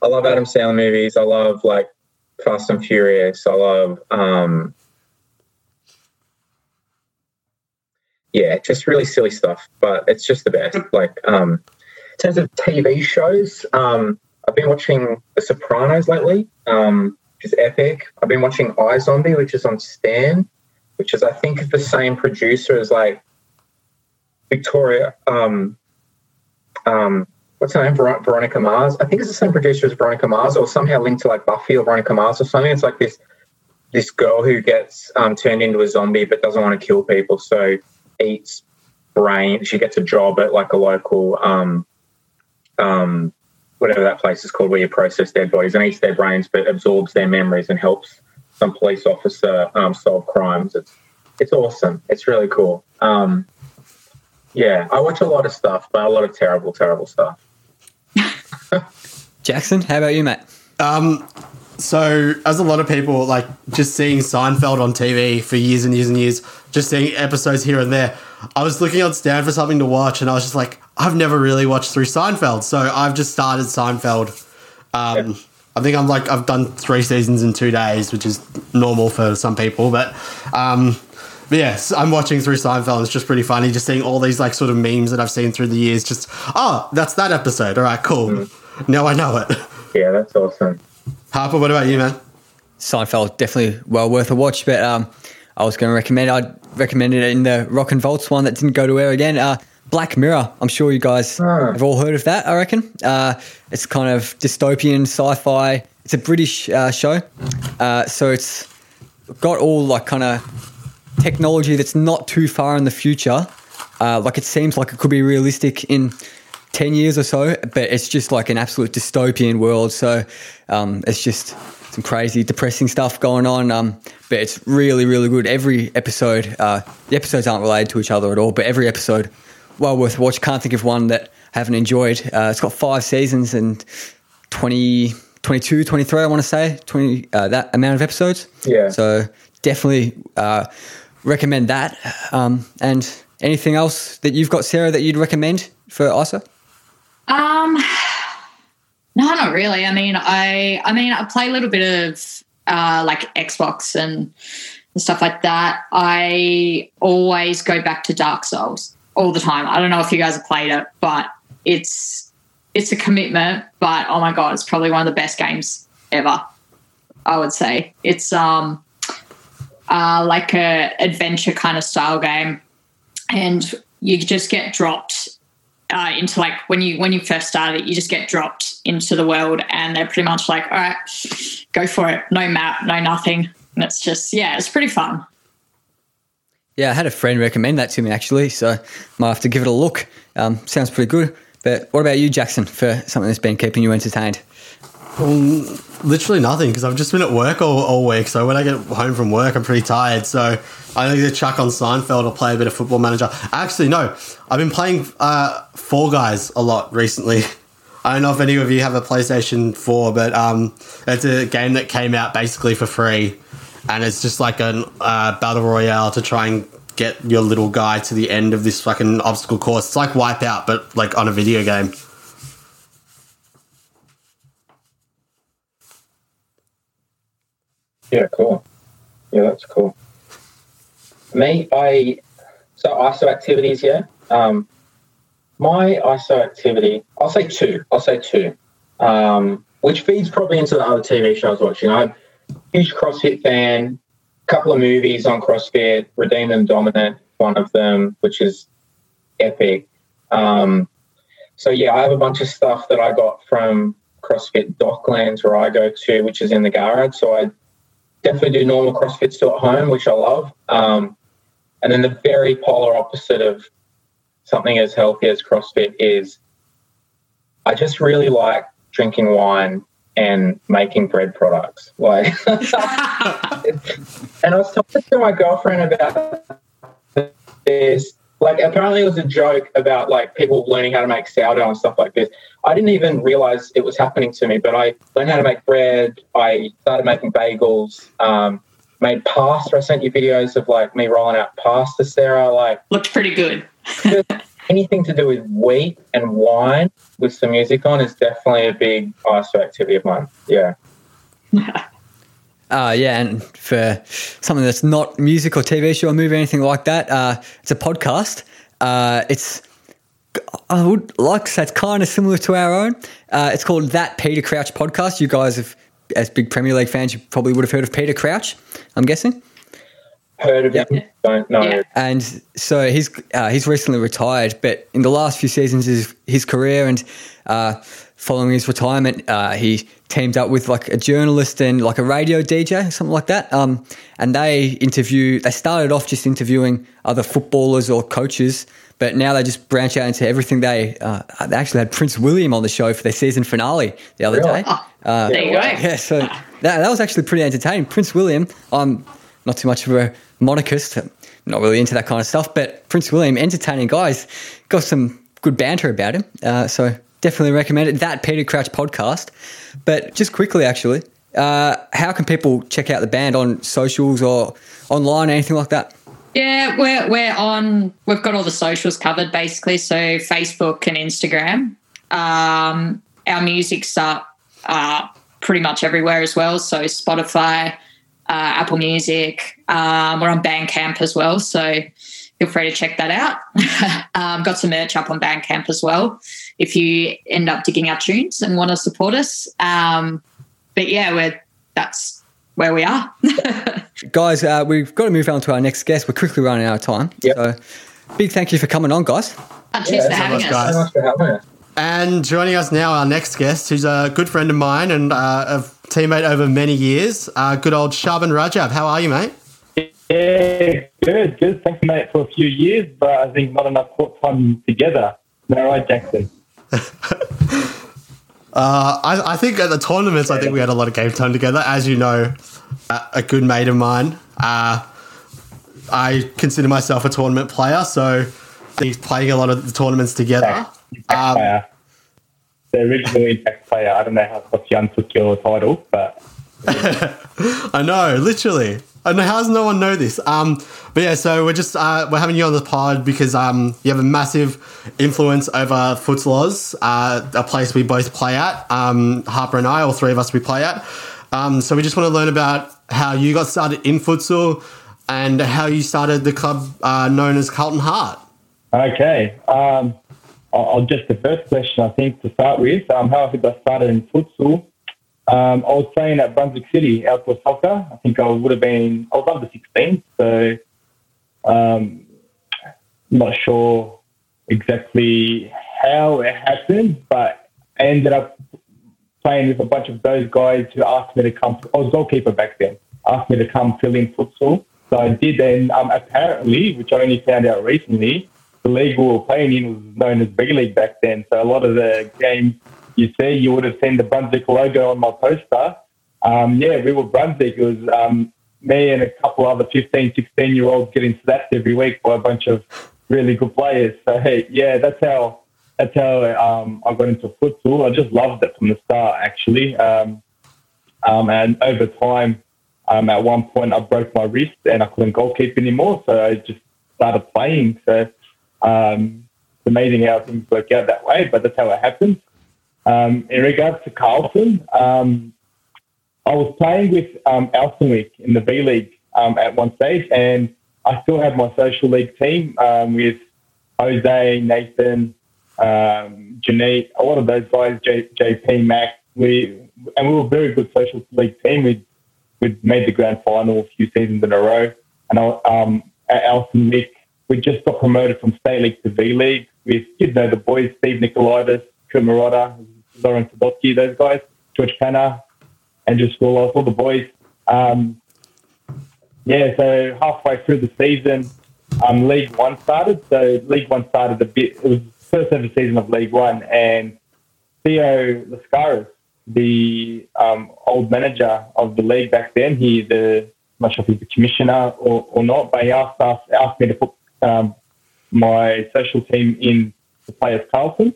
I love Adam Sandler movies. I love like Fast and Furious. I love, um, yeah, just really silly stuff. But it's just the best. Like, um, in terms of TV shows, um, I've been watching The Sopranos lately, um, which is epic. I've been watching iZombie, which is on Stan, which is I think the same producer as like Victoria. Um, um, what's her name? Ver- Veronica Mars. I think it's the same producer as Veronica Mars, or somehow linked to like Buffy or Veronica Mars or something. It's like this this girl who gets um, turned into a zombie but doesn't want to kill people, so eats brain. She gets a job at like a local um, um, whatever that place is called where you process dead bodies and eats their brains but absorbs their memories and helps some police officer um, solve crimes. It's it's awesome. It's really cool. Um, yeah, I watch a lot of stuff, but a lot of terrible, terrible stuff. Jackson, how about you, Matt? Um, so, as a lot of people, like just seeing Seinfeld on TV for years and years and years, just seeing episodes here and there, I was looking on Stan for something to watch, and I was just like, I've never really watched through Seinfeld, so I've just started Seinfeld. Um, yeah. I think I'm like I've done three seasons in two days, which is normal for some people, but. Um, but yes, I'm watching through Seinfeld. It's just pretty funny, just seeing all these like sort of memes that I've seen through the years. Just oh, that's that episode. All right, cool. Mm. Now I know it. Yeah, that's awesome. Harper, what about you, man? Seinfeld definitely well worth a watch, but um, I was going to recommend. I'd recommend it in the Rock and Volts one that didn't go to air again. Uh, Black Mirror. I'm sure you guys oh. have all heard of that. I reckon uh, it's kind of dystopian sci-fi. It's a British uh, show, uh, so it's got all like kind of technology that's not too far in the future. Uh, like it seems like it could be realistic in 10 years or so, but it's just like an absolute dystopian world. So um, it's just some crazy, depressing stuff going on. Um, but it's really, really good. Every episode, uh, the episodes aren't related to each other at all, but every episode, well worth watch. Can't think of one that I haven't enjoyed. Uh, it's got five seasons and 20, 22, 23, I want to say, 20, uh, that amount of episodes. Yeah. So definitely uh, recommend that. Um, and anything else that you've got, Sarah, that you'd recommend for ISA? Um, no, not really. I mean, I I mean, I play a little bit of uh, like Xbox and, and stuff like that. I always go back to Dark Souls all the time. I don't know if you guys have played it, but it's it's a commitment. But oh my god, it's probably one of the best games ever. I would say it's um uh, like a adventure kind of style game, and you just get dropped uh, into like when you when you first start it, you just get dropped into the world and they're pretty much like all right go for it no map no nothing and it's just yeah it's pretty fun yeah i had a friend recommend that to me actually so might have to give it a look um, sounds pretty good but what about you jackson for something that's been keeping you entertained well, literally nothing because I've just been at work all, all week. So when I get home from work, I'm pretty tired. So I either chuck on Seinfeld or play a bit of Football Manager. Actually, no, I've been playing uh, Guys a lot recently. I don't know if any of you have a PlayStation 4, but um, it's a game that came out basically for free. And it's just like a uh, battle royale to try and get your little guy to the end of this fucking obstacle course. It's like Wipeout, but like on a video game. Yeah, cool. Yeah, that's cool. Me, I so ISO activities. Yeah, um, my ISO activity. I'll say two. I'll say two, um, which feeds probably into the other TV shows watching. I'm a huge CrossFit fan. Couple of movies on CrossFit, Redeemed and Dominant, one of them, which is epic. Um, so yeah, I have a bunch of stuff that I got from CrossFit Docklands where I go to, which is in the garage. So I definitely do normal CrossFit still at home, which I love. Um, and then the very polar opposite of something as healthy as CrossFit is I just really like drinking wine and making bread products. Like, and I was talking to my girlfriend about this like apparently it was a joke about like people learning how to make sourdough and stuff like this. I didn't even realize it was happening to me, but I learned how to make bread. I started making bagels, um, made pasta. I sent you videos of like me rolling out pasta, Sarah. Like looked pretty good. anything to do with wheat and wine with some music on is definitely a big ISO activity of mine. Yeah. Uh, yeah, and for something that's not music or TV show or movie or anything like that, uh, it's a podcast. Uh, it's I would like to say it's kind of similar to our own. Uh, it's called That Peter Crouch Podcast. You guys have, as big Premier League fans, you probably would have heard of Peter Crouch. I'm guessing. Heard of yep. him? Don't know. Yeah. And so he's uh, he's recently retired, but in the last few seasons of his career and uh, following his retirement, uh, he teamed up with like a journalist and like a radio DJ, something like that. Um, and they interview. They started off just interviewing other footballers or coaches, but now they just branch out into everything. They uh, they actually had Prince William on the show for their season finale the other really? day. Oh, uh, there you go. Yeah, so that, that was actually pretty entertaining. Prince William. I'm not too much of a monarchist. Not really into that kind of stuff, but Prince William, entertaining guys, got some good banter about him. Uh, so definitely recommend it. That Peter Crouch podcast. But just quickly, actually, uh, how can people check out the band on socials or online, anything like that? Yeah, we're we're on. We've got all the socials covered basically. So Facebook and Instagram. Um, our music's up uh, pretty much everywhere as well. So Spotify, uh, Apple Music. Um, we're on Bandcamp as well. So feel free to check that out. um, got some merch up on Bandcamp as well if you end up digging our tunes and want to support us. Um, but yeah, we're that's where we are. guys, uh, we've got to move on to our next guest. We're quickly running out of time. Yep. So big thank you for coming on, guys. Uh, cheers yeah, for having us. Guys. for having us. And joining us now, our next guest, who's a good friend of mine and uh, a teammate over many years, uh, good old Shaban Rajab. How are you, mate? Yeah, good, good. Thank you, mate, for a few years, but I think not enough court time together. All right, Jackson. Uh, I, I, think at the tournaments, I think we had a lot of game time together. As you know, a, a good mate of mine. Uh, I consider myself a tournament player, so he's playing a lot of the tournaments together. Um, The original impact player. I don't know how Sofian took your title, but I know, literally. And how does no one know this? Um, but yeah, so we're just uh, we're having you on the pod because um, you have a massive influence over Futsal uh, a place we both play at. Um, Harper and I, all three of us, we play at. Um, so we just want to learn about how you got started in futsal and how you started the club uh, known as Carlton Heart. Okay. Um, Just the first question I think to start with. Um, how I got started in futsal. Um, I was playing at Brunswick City outdoor soccer. I think I would have been, I was under 16. So, um, not sure exactly how it happened, but I ended up playing with a bunch of those guys who asked me to come. I was goalkeeper back then. Asked me to come fill in futsal. So I did, and um, apparently, which I only found out recently, the league we were playing in was known as B League back then. So a lot of the games you see, you would have seen the Brunswick logo on my poster. Um, yeah, we were Brunswick. It was um, me and a couple other 15, 16 year olds getting slapped every week by a bunch of really good players. So hey, yeah, that's how that's how um, I got into football. I just loved it from the start, actually. Um, um, and over time, um, at one point, I broke my wrist and I couldn't goalkeep anymore, so I just started playing. So um, it's amazing how things work out that way, but that's how it happens. Um, in regards to Carlton, I was playing with um, Elsternwick in the B League um, at one stage, and I still had my social league team um, with Jose, Nathan, um, a lot of those guys, J, JP, Mac. We and we were a very good social league team. We we made the grand final a few seasons in a row, and I, um, at Elsternwick, we just got promoted from state league to B League with you know the boys, Steve Nicolaitis, Kurt Marotta, Lauren Sadotsky, those guys, George Panner, Andrew School, all the boys. Um, yeah, so halfway through the season, um, League One started. So League One started a bit. It was the first ever season of League One, and Theo Lascaris, the um, old manager of the league back then, he the I'm not sure if he's the commissioner or, or not, but he asked us asked me to put um, my social team in the players Carlton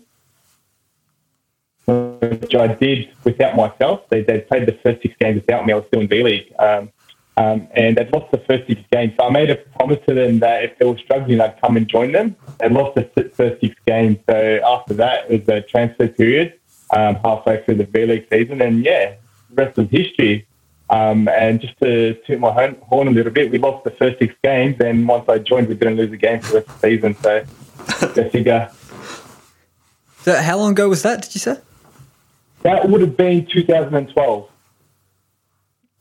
which I did without myself. They, they played the first six games without me. I was still in B League. Um, um, and they'd lost the first six games. So I made a promise to them that if they were struggling, I'd come and join them. They lost the first six games. So after that, it was a transfer period um, halfway through the B League season. And yeah, the rest of history. Um, and just to toot my horn a little bit, we lost the first six games. And once I joined, we didn't lose a game for the rest of the season. So I figure. So how long ago was that, did you say? That would have been 2012.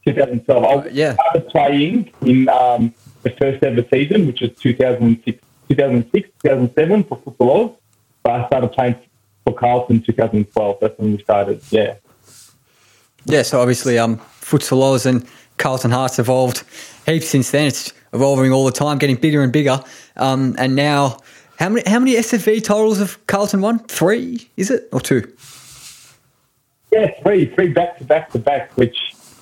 2012. I yeah. started playing in um, the first ever season, which was 2006, 2006 2007 for Futsal But I started playing for Carlton 2012. That's when we started, yeah. Yeah, so obviously um, Futsal and Carlton Hearts evolved heaps since then. It's evolving all the time, getting bigger and bigger. Um, and now, how many how many SFV titles have Carlton won? Three, is it? Or two? Yeah, three, three back to back to back, which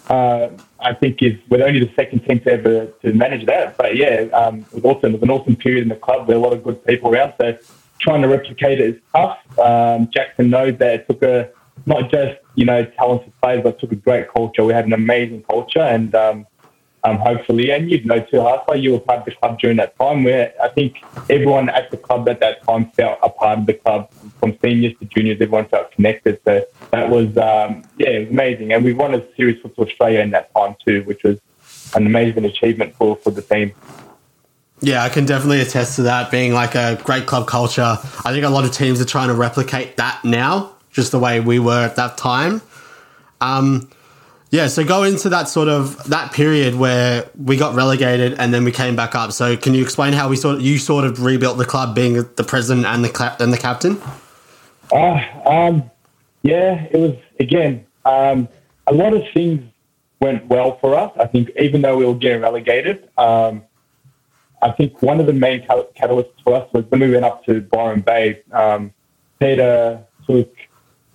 uh, I think is we're only the second team to ever to manage that. But yeah, um, it was awesome. It was an awesome period in the club. There were a lot of good people around. So trying to replicate it is tough. Um, Jackson knows that it took a not just you know talented players, but took a great culture. We had an amazing culture, and um, um, hopefully, and you'd know too, Harper, you were part of the club during that time where I think everyone at the club at that time felt a part of the club. From seniors to juniors, everyone felt connected. So that was, um, yeah, it was amazing. And we won a series for Australia in that time too, which was an amazing achievement for, for the team. Yeah, I can definitely attest to that being like a great club culture. I think a lot of teams are trying to replicate that now, just the way we were at that time. Um, yeah, so go into that sort of that period where we got relegated and then we came back up. So can you explain how we sort of, you sort of rebuilt the club, being the president and the and the captain? Uh, um, yeah, it was again um, a lot of things went well for us. I think even though we were getting relegated, um, I think one of the main catalysts for us was when we went up to Byron Bay. Um, Peter took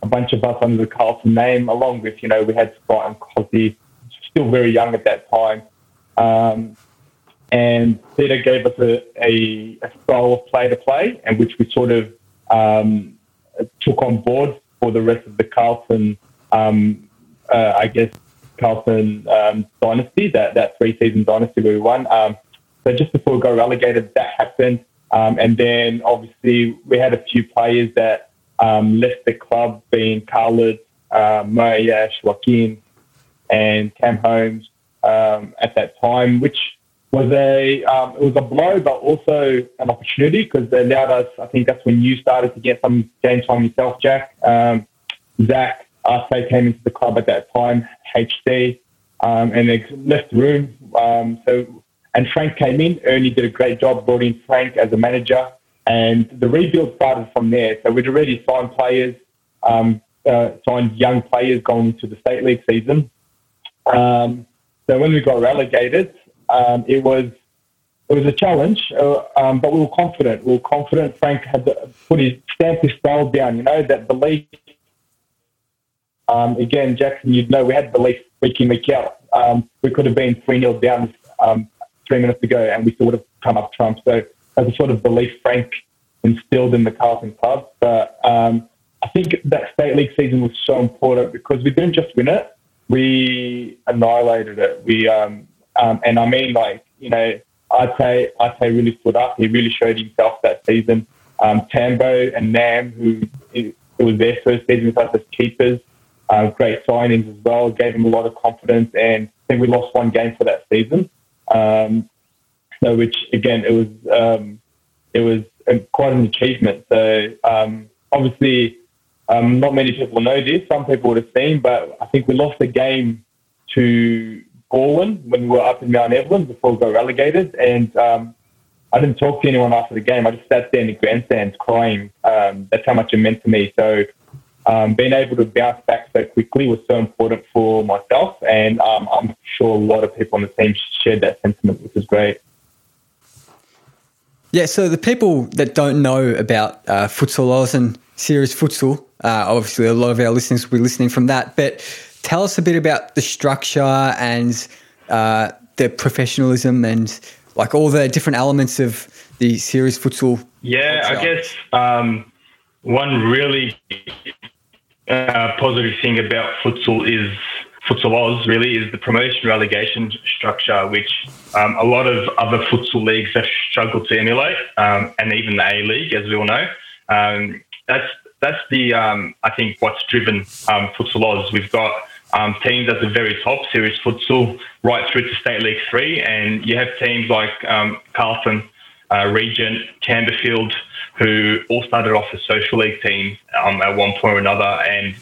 a bunch of us under the Carlton name, along with, you know, we had Scott and Cosby, still very young at that time. Um, and Peter gave us a, a, a, style of play to play, and which we sort of um, took on board for the rest of the Carlton, um, uh, I guess, Carlton um, dynasty, that, that three season dynasty where we won. Um, so just before we got relegated, that happened. Um, and then obviously we had a few players that um, left the club being Khalid, uh, Moyash, Joaquin, and Cam Holmes um, at that time, which was a um, it was a blow, but also an opportunity because they allowed us. I think that's when you started to get some game time yourself, Jack. Um, Zach Arce came into the club at that time, HD, um, and they left the room. Um, so and Frank came in. Ernie did a great job, brought in Frank as a manager, and the rebuild started from there. So we'd already signed players, um, uh, signed young players going into the state league season. Um, so when we got relegated, um, it was it was a challenge, uh, um, but we were confident. We were confident. Frank had put his stamp his style down. You know that belief. Um, again, Jackson, you'd know we had belief week out. Um, we could have been three 0 down um, three minutes ago, and we still would have come up trump. So that's a sort of belief Frank instilled in the Carlton club. But um, I think that state league season was so important because we didn't just win it; we annihilated it. We um, um, and I mean like you know I'd say I'd say really stood up. He really showed himself that season. Um, Tambo and Nam, who it was their first season with us as keepers, uh, great signings as well. Gave him a lot of confidence, and I think we lost one game for that season. Um, so, which again, it was um, it was quite an achievement. So, um, obviously, um, not many people know this. Some people would have seen, but I think we lost the game to Galway when we were up in Mount Evelyn before we got relegated. And um, I didn't talk to anyone after the game. I just sat there in the grandstands crying. Um, that's how much it meant to me. So um, being able to bounce back so quickly was so important for myself. And um, I'm sure a lot of people on the team shared that sentiment, which is great. Yeah, so the people that don't know about uh, Futsal Oz and Serious Futsal, uh, obviously a lot of our listeners will be listening from that, but tell us a bit about the structure and uh, the professionalism and like all the different elements of the serious futsal. Yeah, culture. I guess um, one really uh, positive thing about futsal is futsal Oz really is the promotion relegation structure, which um, a lot of other futsal leagues have struggled to emulate, um, and even the A League, as we all know. Um, that's that's the um, I think what's driven um, futsal Oz. We've got um, teams at the very top, serious futsal, right through to State League Three, and you have teams like Carlton, uh, Regent, Campbellfield, who all started off as social league teams at one point or another, and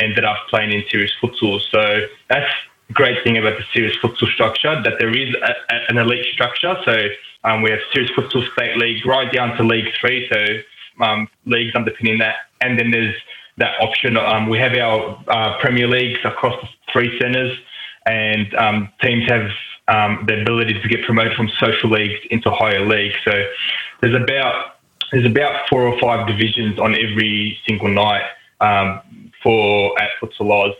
ended up playing in serious futsal. So that's the great thing about the serious futsal structure that there is a, a, an elite structure. So um, we have serious futsal state league right down to League Three, so um, leagues underpinning that, and then there's that option. Um, we have our uh, Premier Leagues across the three centres, and um, teams have um, the ability to get promoted from social leagues into higher leagues. So there's about there's about four or five divisions on every single night um, for at Futsal Oz,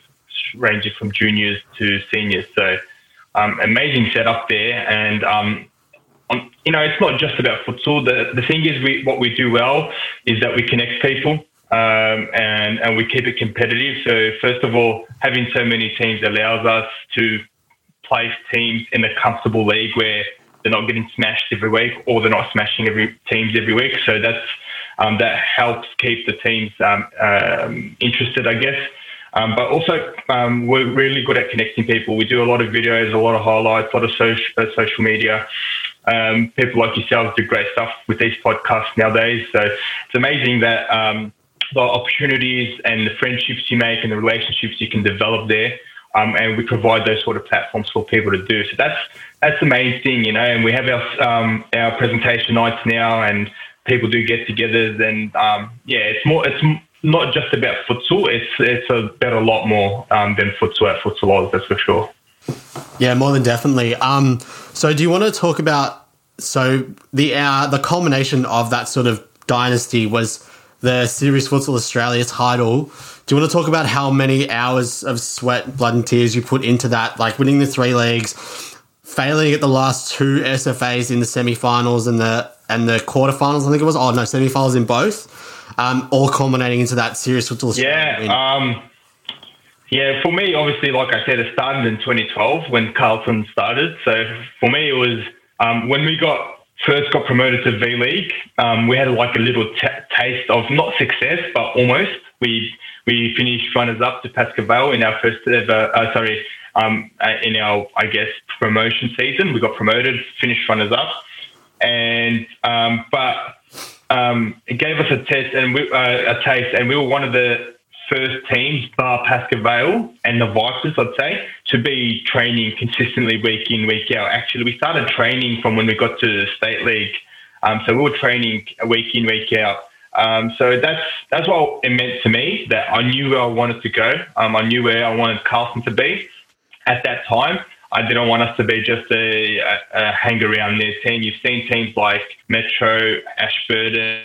ranging from juniors to seniors. So um, amazing setup there, and um, on, you know, it's not just about futsal. The, the thing is, we, what we do well is that we connect people um, and and we keep it competitive. So first of all, having so many teams allows us to place teams in a comfortable league where they're not getting smashed every week or they're not smashing every teams every week. So that's um, that helps keep the teams um, um interested, I guess. Um, but also, um, we're really good at connecting people. We do a lot of videos, a lot of highlights, a lot of social, uh, social media. people like yourselves do great stuff with these podcasts nowadays. So it's amazing that the opportunities and the friendships you make and the relationships you can develop there. Um, and we provide those sort of platforms for people to do. So that's that's the main thing, you know. And we have our um, our presentation nights now, and people do get together, then um, yeah, it's more it's not just about futsal. It's it's about a lot more um, than futsal at futsal Oz, that's for sure. Yeah, more than definitely. Um, so do you want to talk about so the uh, the culmination of that sort of dynasty was the Series Futsal Australia title. Do you want to talk about how many hours of sweat, blood, and tears you put into that? Like winning the three leagues, failing at the last two SFAs in the semi-finals and the and the quarterfinals. I think it was. Oh no, semi-finals in both. Um, all culminating into that Serious Futsal. Australia yeah. Um, yeah, for me, obviously, like I said, it started in 2012 when Carlton started. So for me, it was um, when we got first got promoted to V League, um, we had like a little t- taste of not success, but almost. We we finished runners up to Pascoe Vale in our first ever. Uh, sorry, um, uh, in our I guess promotion season, we got promoted, finished runners up, and um, but um, it gave us a test and we, uh, a taste, and we were one of the first teams, bar Pascoe Vale and the Vipers, I'd say, to be training consistently week in, week out. Actually, we started training from when we got to the state league. Um, so we were training week in, week out. Um, so that's that's what it meant to me that I knew where I wanted to go. Um, I knew where I wanted Carlton to be at that time. I didn't want us to be just a, a, hang around their team. You've seen teams like Metro, Ashburton,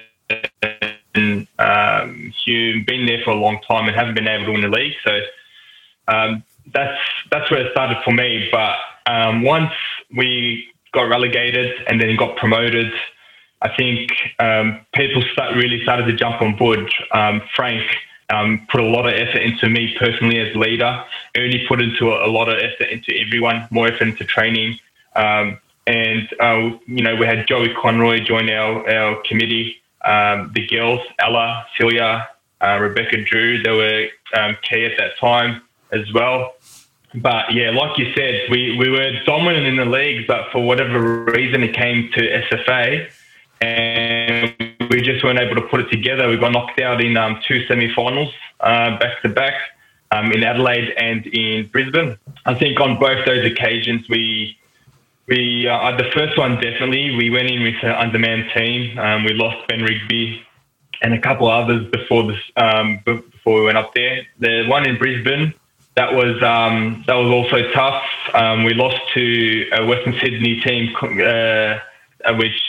and um, Hume been there for a long time and haven't been able to win the league. So um, that's that's where it started for me. But um, once we got relegated and then got promoted, I think um, people start, really started to jump on board. Um, Frank um, put a lot of effort into me personally as leader. Ernie put into a, a lot of effort into everyone, more effort into training. Um, and, uh, you know, we had Joey Conroy join our, our committee. Um, the girls, Ella, Celia, uh, Rebecca Drew, they were um, key at that time as well. But yeah, like you said, we, we were dominant in the league, but for whatever reason, it came to SFA and we just weren't able to put it together. We got knocked out in um, two semi-finals uh, back to back um, in Adelaide and in Brisbane. I think on both those occasions we we uh, the first one definitely we went in with an undermanned team. Um, we lost Ben Rigby and a couple others before this um, before we went up there. The one in Brisbane that was um, that was also tough. Um, we lost to a Western Sydney team, uh, which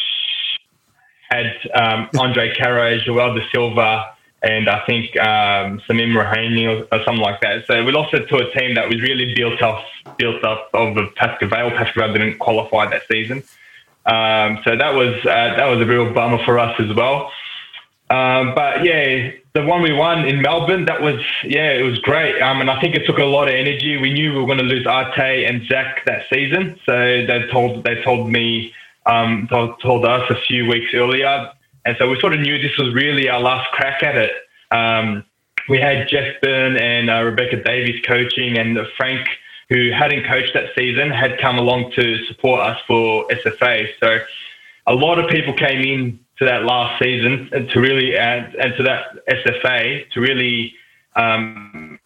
had um, Andre Caro, Joel De Silva, and I think um, Samim Rahimi or, or, something like that. So we lost it to a team that was really built off built up of Pascoe Vale. Pascoe didn't qualify that season, um, so that was uh, that was a real bummer for us as well. Um, but yeah, the one we won in Melbourne, that was yeah, it was great. Um, and I think it took a lot of energy. We knew we were going to lose Arte and Zach that season, so they told they told me um, told, told us a few weeks earlier. And so we sort of knew this was really our last crack at it. Um, we had Jeff Byrne and uh, Rebecca Davies coaching, and Frank, who hadn't coached that season, had come along to support us for SFA. So a lot of people came in to that last season and to really and, and to that SFA to really um,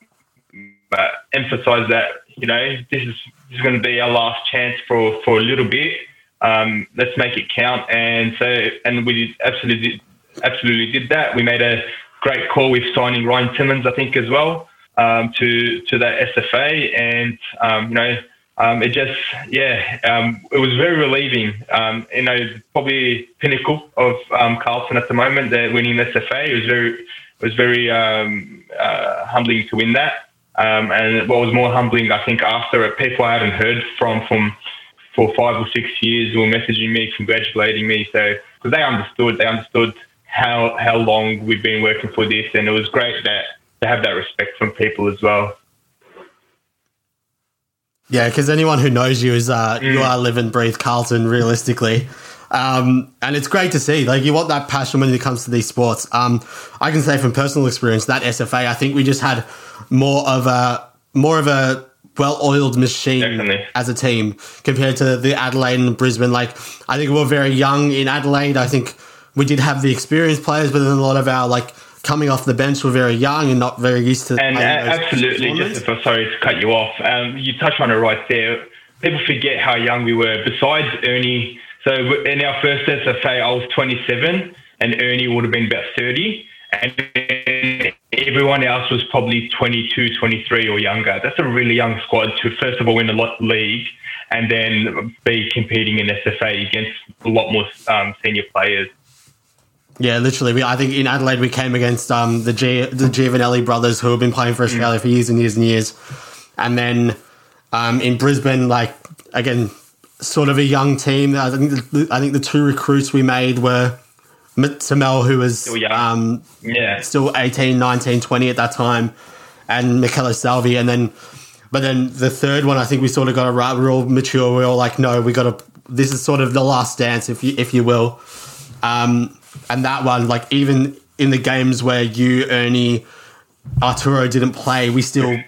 uh, emphasize that you know this is this is going to be our last chance for for a little bit um, let's make it count. And so, and we absolutely, absolutely did that. We made a great call with signing Ryan Timmins, I think, as well, um, to to that SFA, and um, you know. Um, it just, yeah, um, it was very relieving. Um, you know, probably pinnacle of Carlton at the moment. They're winning SFA. It was very, it was very uh, humbling to win that. and what was more humbling, I think, after people I hadn't heard from from for five or six years were messaging me, congratulating me. So because they understood, they understood how how long we've been working for this, and it was great that to have that respect from people as well. Yeah, because anyone who knows you is uh, mm. you are live and breathe Carlton realistically. Um, and it's great to see. Like you want that passion when it comes to these sports. Um, I can say from personal experience that SFA, I think we just had more of a more of a well-oiled machine Definitely. as a team compared to the Adelaide and Brisbane. Like I think we were very young in Adelaide. I think we did have the experienced players, but then a lot of our like coming off the bench were very young and not very used to. And uh, absolutely, just if I'm sorry to cut you off, um, you touched on it right there. People forget how young we were. Besides Ernie, so in our first SFA, I was 27, and Ernie would have been about 30, and everyone else was probably 22, 23 or younger. That's a really young squad to first of all win a the league and then be competing in SFA against a lot more um, senior players. Yeah, literally. We, I think in Adelaide we came against um, the G, the Giovanelli brothers who have been playing for Australia mm. for years and years and years, and then um, in Brisbane, like again, sort of a young team. I think the, I think the two recruits we made were Tamel, who was um, yeah. still 18, 19, 20 at that time, and Michele Salvi. And then, but then the third one, I think we sort of got a real mature. We are all like, no, we got to, this is sort of the last dance, if you, if you will. Um, and that one, like, even in the games where you, Ernie, Arturo didn't play, we still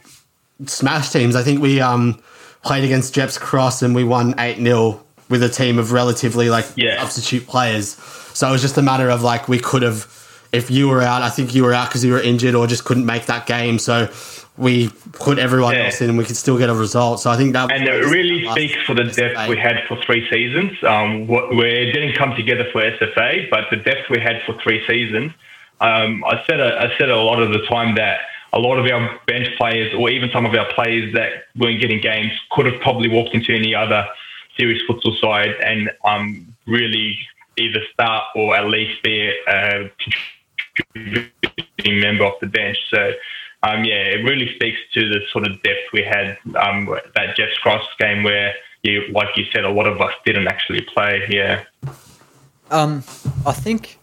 smashed teams. I think we um, played against Jeps Cross and we won 8 0 with a team of relatively like yeah. substitute players. So it was just a matter of like we could have if you were out, I think you were out because you were injured or just couldn't make that game. So we put everyone yeah. else in and we could still get a result. So I think that and it really speaks for the depth SFA. we had for three seasons. Um, we didn't come together for SFA, but the depth we had for three seasons. Um, I said a, I said a lot of the time that a lot of our bench players, or even some of our players that weren't getting games, could have probably walked into any other serious futsal side and um, really either start or at least be a contributing member of the bench. So um, yeah, it really speaks to the sort of depth we had um, that Jeffs Cross game where, you, like you said, a lot of us didn't actually play. Yeah. Um, I think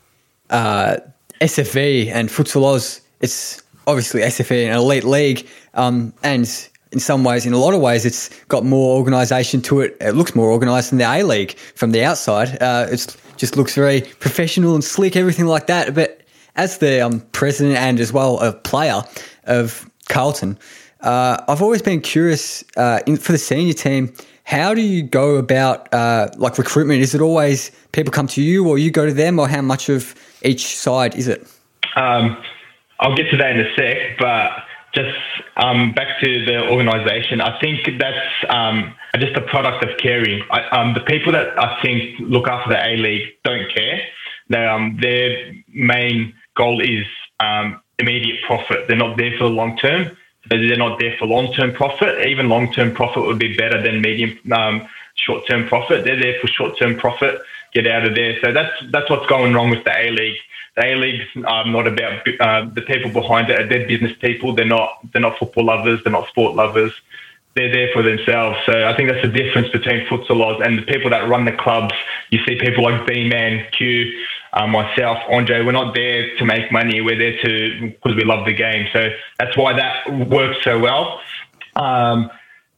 uh, SFV and Futsal Oz, it's obviously in an elite league, um, and in some ways, in a lot of ways, it's got more organisation to it. It looks more organised than the A League from the outside. Uh, it just looks very professional and slick, everything like that. But as the um, president and as well a player, of Carlton. Uh, I've always been curious uh, in, for the senior team. How do you go about uh, like recruitment? Is it always people come to you, or you go to them, or how much of each side is it? Um, I'll get to that in a sec, but just um, back to the organisation. I think that's um, just a product of caring. I, um, the people that I think look after the A League don't care. They, um, their main goal is um, immediate profit. They're not there for the long term. They're not there for long term profit. Even long term profit would be better than medium um, short term profit. They're there for short term profit. Get out of there. So that's that's what's going wrong with the A League. The A League's um, not about uh, the people behind it. They're business people. They're not they're not football lovers. They're not sport lovers. They're there for themselves. So I think that's the difference between futsal Oz and the people that run the clubs. You see people like B Man, Q, um, myself, Andre, we're not there to make money. We're there to because we love the game. So that's why that works so well. Um,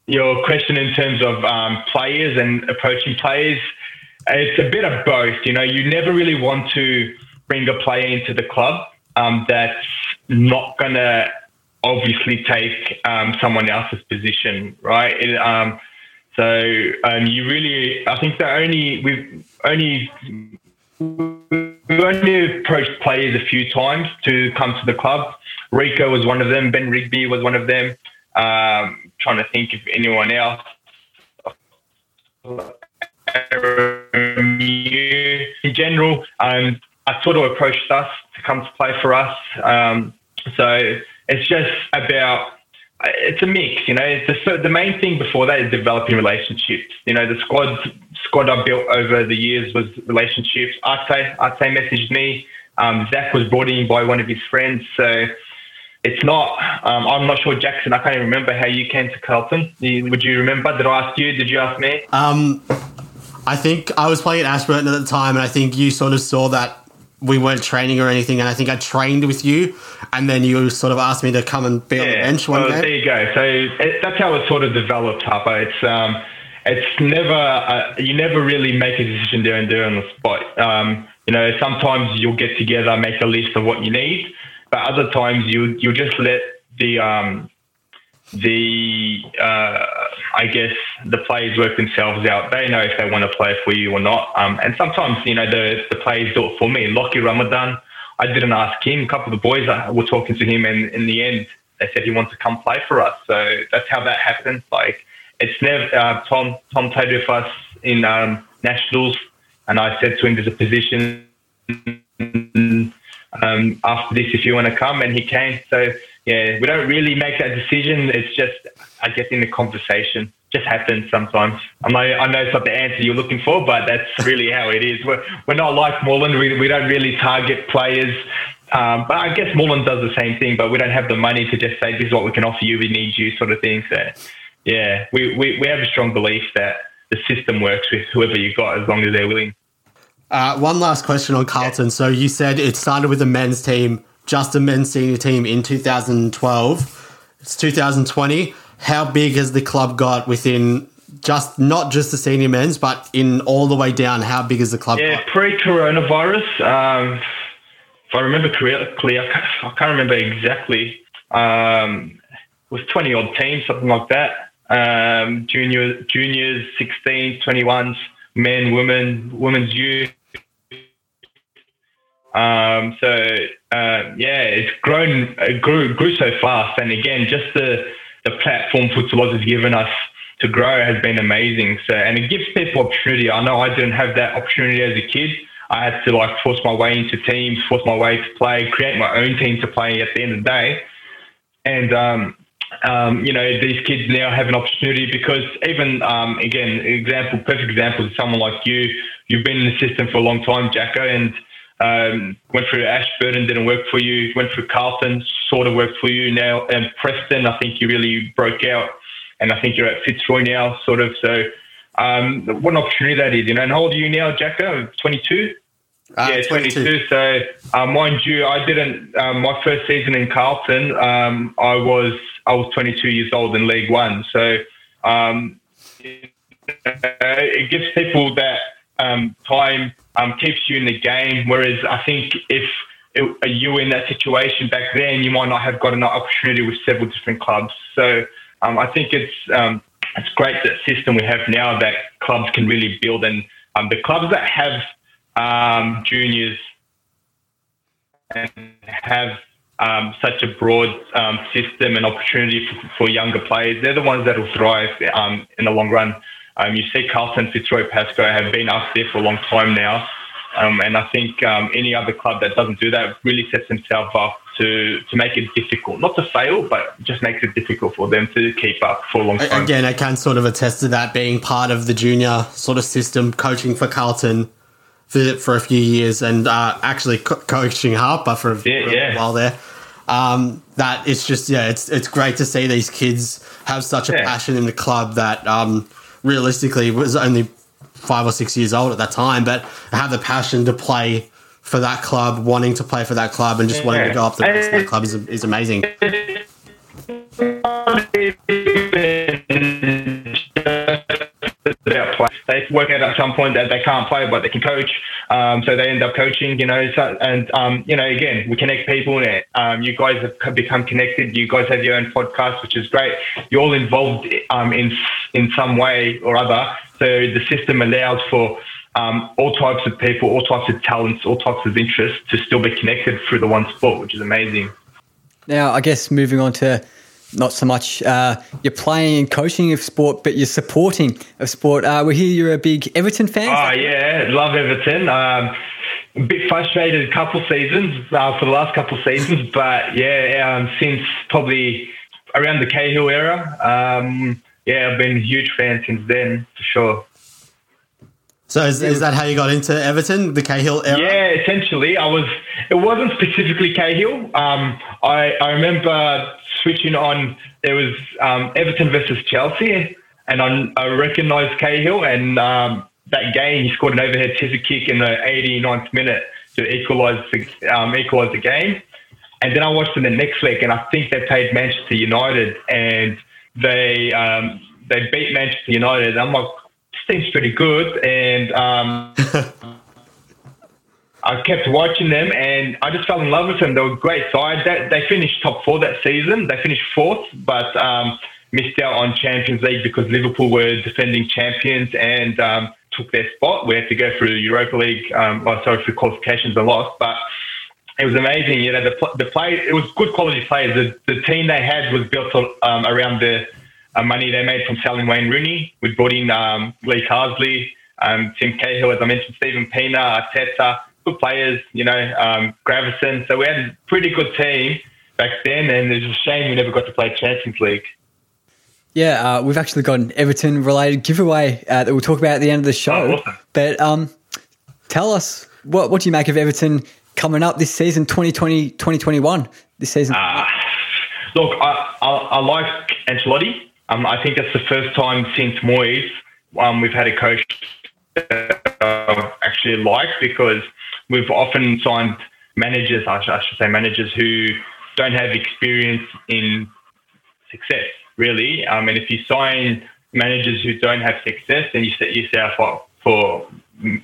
your question in terms of um, players and approaching players, it's a bit of both. You know, you never really want to bring a player into the club um, that's not going to obviously take um, someone else's position, right? It, um, so you really, I think the only we've only We've only approached players a few times to come to the club. Rico was one of them. Ben Rigby was one of them. Um, trying to think if anyone else. In general, um, I sort of approached us to come to play for us. Um, so it's just about it's a mix, you know. The, the main thing before that is developing relationships. You know, the squad squad I built over the years was relationships. Arte Arte messaged me. Um, Zach was brought in by one of his friends, so it's not. Um, I'm not sure, Jackson. I can't even remember how you came to Carlton. Would you remember? Did I ask you? Did you ask me? Um, I think I was playing at Ashburton at the time, and I think you sort of saw that we weren't training or anything, and I think I trained with you, and then you sort of asked me to come and be yeah, on the bench one well, game. There you go. So it, that's how it sort of developed, Harper. It's um, it's never uh, you never really make a decision there and there on the spot. Um, you know, sometimes you'll get together, make a list of what you need, but other times you you just let the um, the uh, I guess the players work themselves out. They know if they want to play for you or not. Um, and sometimes you know the the players do it for me. Lockie Ramadan, I didn't ask him. A couple of the boys were talking to him, and in the end, they said he wants to come play for us. So that's how that happened. Like it's never uh, Tom Tom played with us in um, nationals, and I said to him, "There's a position." Um, after this, if you want to come, and he came. So yeah, we don't really make that decision. It's just, I guess, in the conversation. Just happens sometimes. I know, I know it's not the answer you're looking for, but that's really how it is. We're, we're not like Moreland. We, we don't really target players. Um, but I guess Moreland does the same thing, but we don't have the money to just say, this is what we can offer you, we need you, sort of thing. So, yeah, we, we, we have a strong belief that the system works with whoever you've got as long as they're willing. Uh, one last question on Carlton. Yeah. So you said it started with the men's team just a men's senior team in 2012. It's 2020. How big has the club got within just not just the senior men's, but in all the way down? How big is the club? Yeah, pre-coronavirus. Um, if I remember correctly, I can't, I can't remember exactly. Um, it was 20 odd teams, something like that. Um, junior, juniors, 16s, 21s, men, women, women's youth Um, so uh, yeah, it's grown, it grew, grew so fast, and again, just the the platform Futsal has given us to grow has been amazing. So, and it gives people opportunity. I know I didn't have that opportunity as a kid. I had to like force my way into teams, force my way to play, create my own team to play at the end of the day. And um, um, you know, these kids now have an opportunity because even um, again, example, perfect example is someone like you. You've been in the system for a long time, Jacko, and um, went through Ashburton, didn't work for you. Went through Carlton, sort of worked for you now. And Preston, I think you really broke out. And I think you're at Fitzroy now, sort of. So, um, what an opportunity that is, you know. And how old are you now, Jacko? 22? Uh, yeah, 22. 22. So, uh, mind you, I didn't. Um, my first season in Carlton, um, I was I was 22 years old in League One. So, um, it gives people that um, time um, keeps you in the game. Whereas I think if it, you were in that situation back then, you might not have got an opportunity with several different clubs. So um, I think it's um, it's great that system we have now that clubs can really build, and um, the clubs that have um, juniors and have um, such a broad um, system and opportunity for, for, younger players, they're the ones that will thrive in the long run. Um, you see Carlton, Fitzroy, Pascoe have been up there for a long time now. Um, and I think um, any other club that doesn't do that really sets themselves up to, to make it difficult. Not to fail, but just makes it difficult for them to keep up for a long time. Again, I can sort of attest to that being part of the junior sort of system, coaching for Carlton for, for a few years and uh, actually co- coaching Harper for, yeah, for yeah. a while there. Um, that it's just, yeah, it's, it's great to see these kids have such a yeah. passion in the club that um, – realistically was only five or six years old at that time, but have the passion to play for that club, wanting to play for that club, and just yeah. wanting to go up the that club is, is amazing. They work out at some point that they can't play, but they can coach. Um, so they end up coaching, you know. So, and um, you know, again, we connect people. And um, you guys have become connected. You guys have your own podcast, which is great. You're all involved um, in in some way or other. So the system allows for um, all types of people, all types of talents, all types of interests to still be connected through the one sport, which is amazing. Now, I guess moving on to not so much uh, you're playing and coaching of sport, but you're supporting of sport. Uh, we hear you're a big Everton fan. Oh yeah, love Everton. Um, a bit frustrated a couple seasons uh, for the last couple seasons, but yeah, um, since probably around the Cahill era, um, yeah, I've been a huge fan since then for sure. So is, is that how you got into Everton, the Cahill era? Yeah, essentially. I was. It wasn't specifically Cahill. Um, I I remember switching on. There was um, Everton versus Chelsea, and I, I recognised Cahill, and um, that game he scored an overhead scissor kick in the 89th minute to equalise the um, equalise the game. And then I watched in the next leg, and I think they played Manchester United, and they um, they beat Manchester United. I'm like, this team's pretty good, and um, I kept watching them, and I just fell in love with them. They were great side. They, they finished top four that season. They finished fourth, but um, missed out on Champions League because Liverpool were defending champions and um, took their spot. We had to go through Europa League, um, oh, sorry, for qualifications and lost, but it was amazing. You know, the the play it was good quality players. The, the team they had was built um, around the uh, money they made from selling Wayne Rooney. We brought in um, Lee Carsley, um, Tim Cahill, as I mentioned, Steven Pienaar, Arteta, good players. You know, um, Gravesen. So we had a pretty good team back then, and it's a shame we never got to play Champions League. Yeah, uh, we've actually got an Everton related giveaway uh, that we'll talk about at the end of the show. Oh, awesome. But um, tell us what what do you make of Everton coming up this season, 2020, 2021, this season? Uh, look, I, I, I, like Ancelotti. Um, I think that's the first time since Moyes um, we've had a coach uh, actually like because we've often signed managers, I should, say managers who don't have experience in success, really. Um, and if you sign managers who don't have success, then you set yourself up for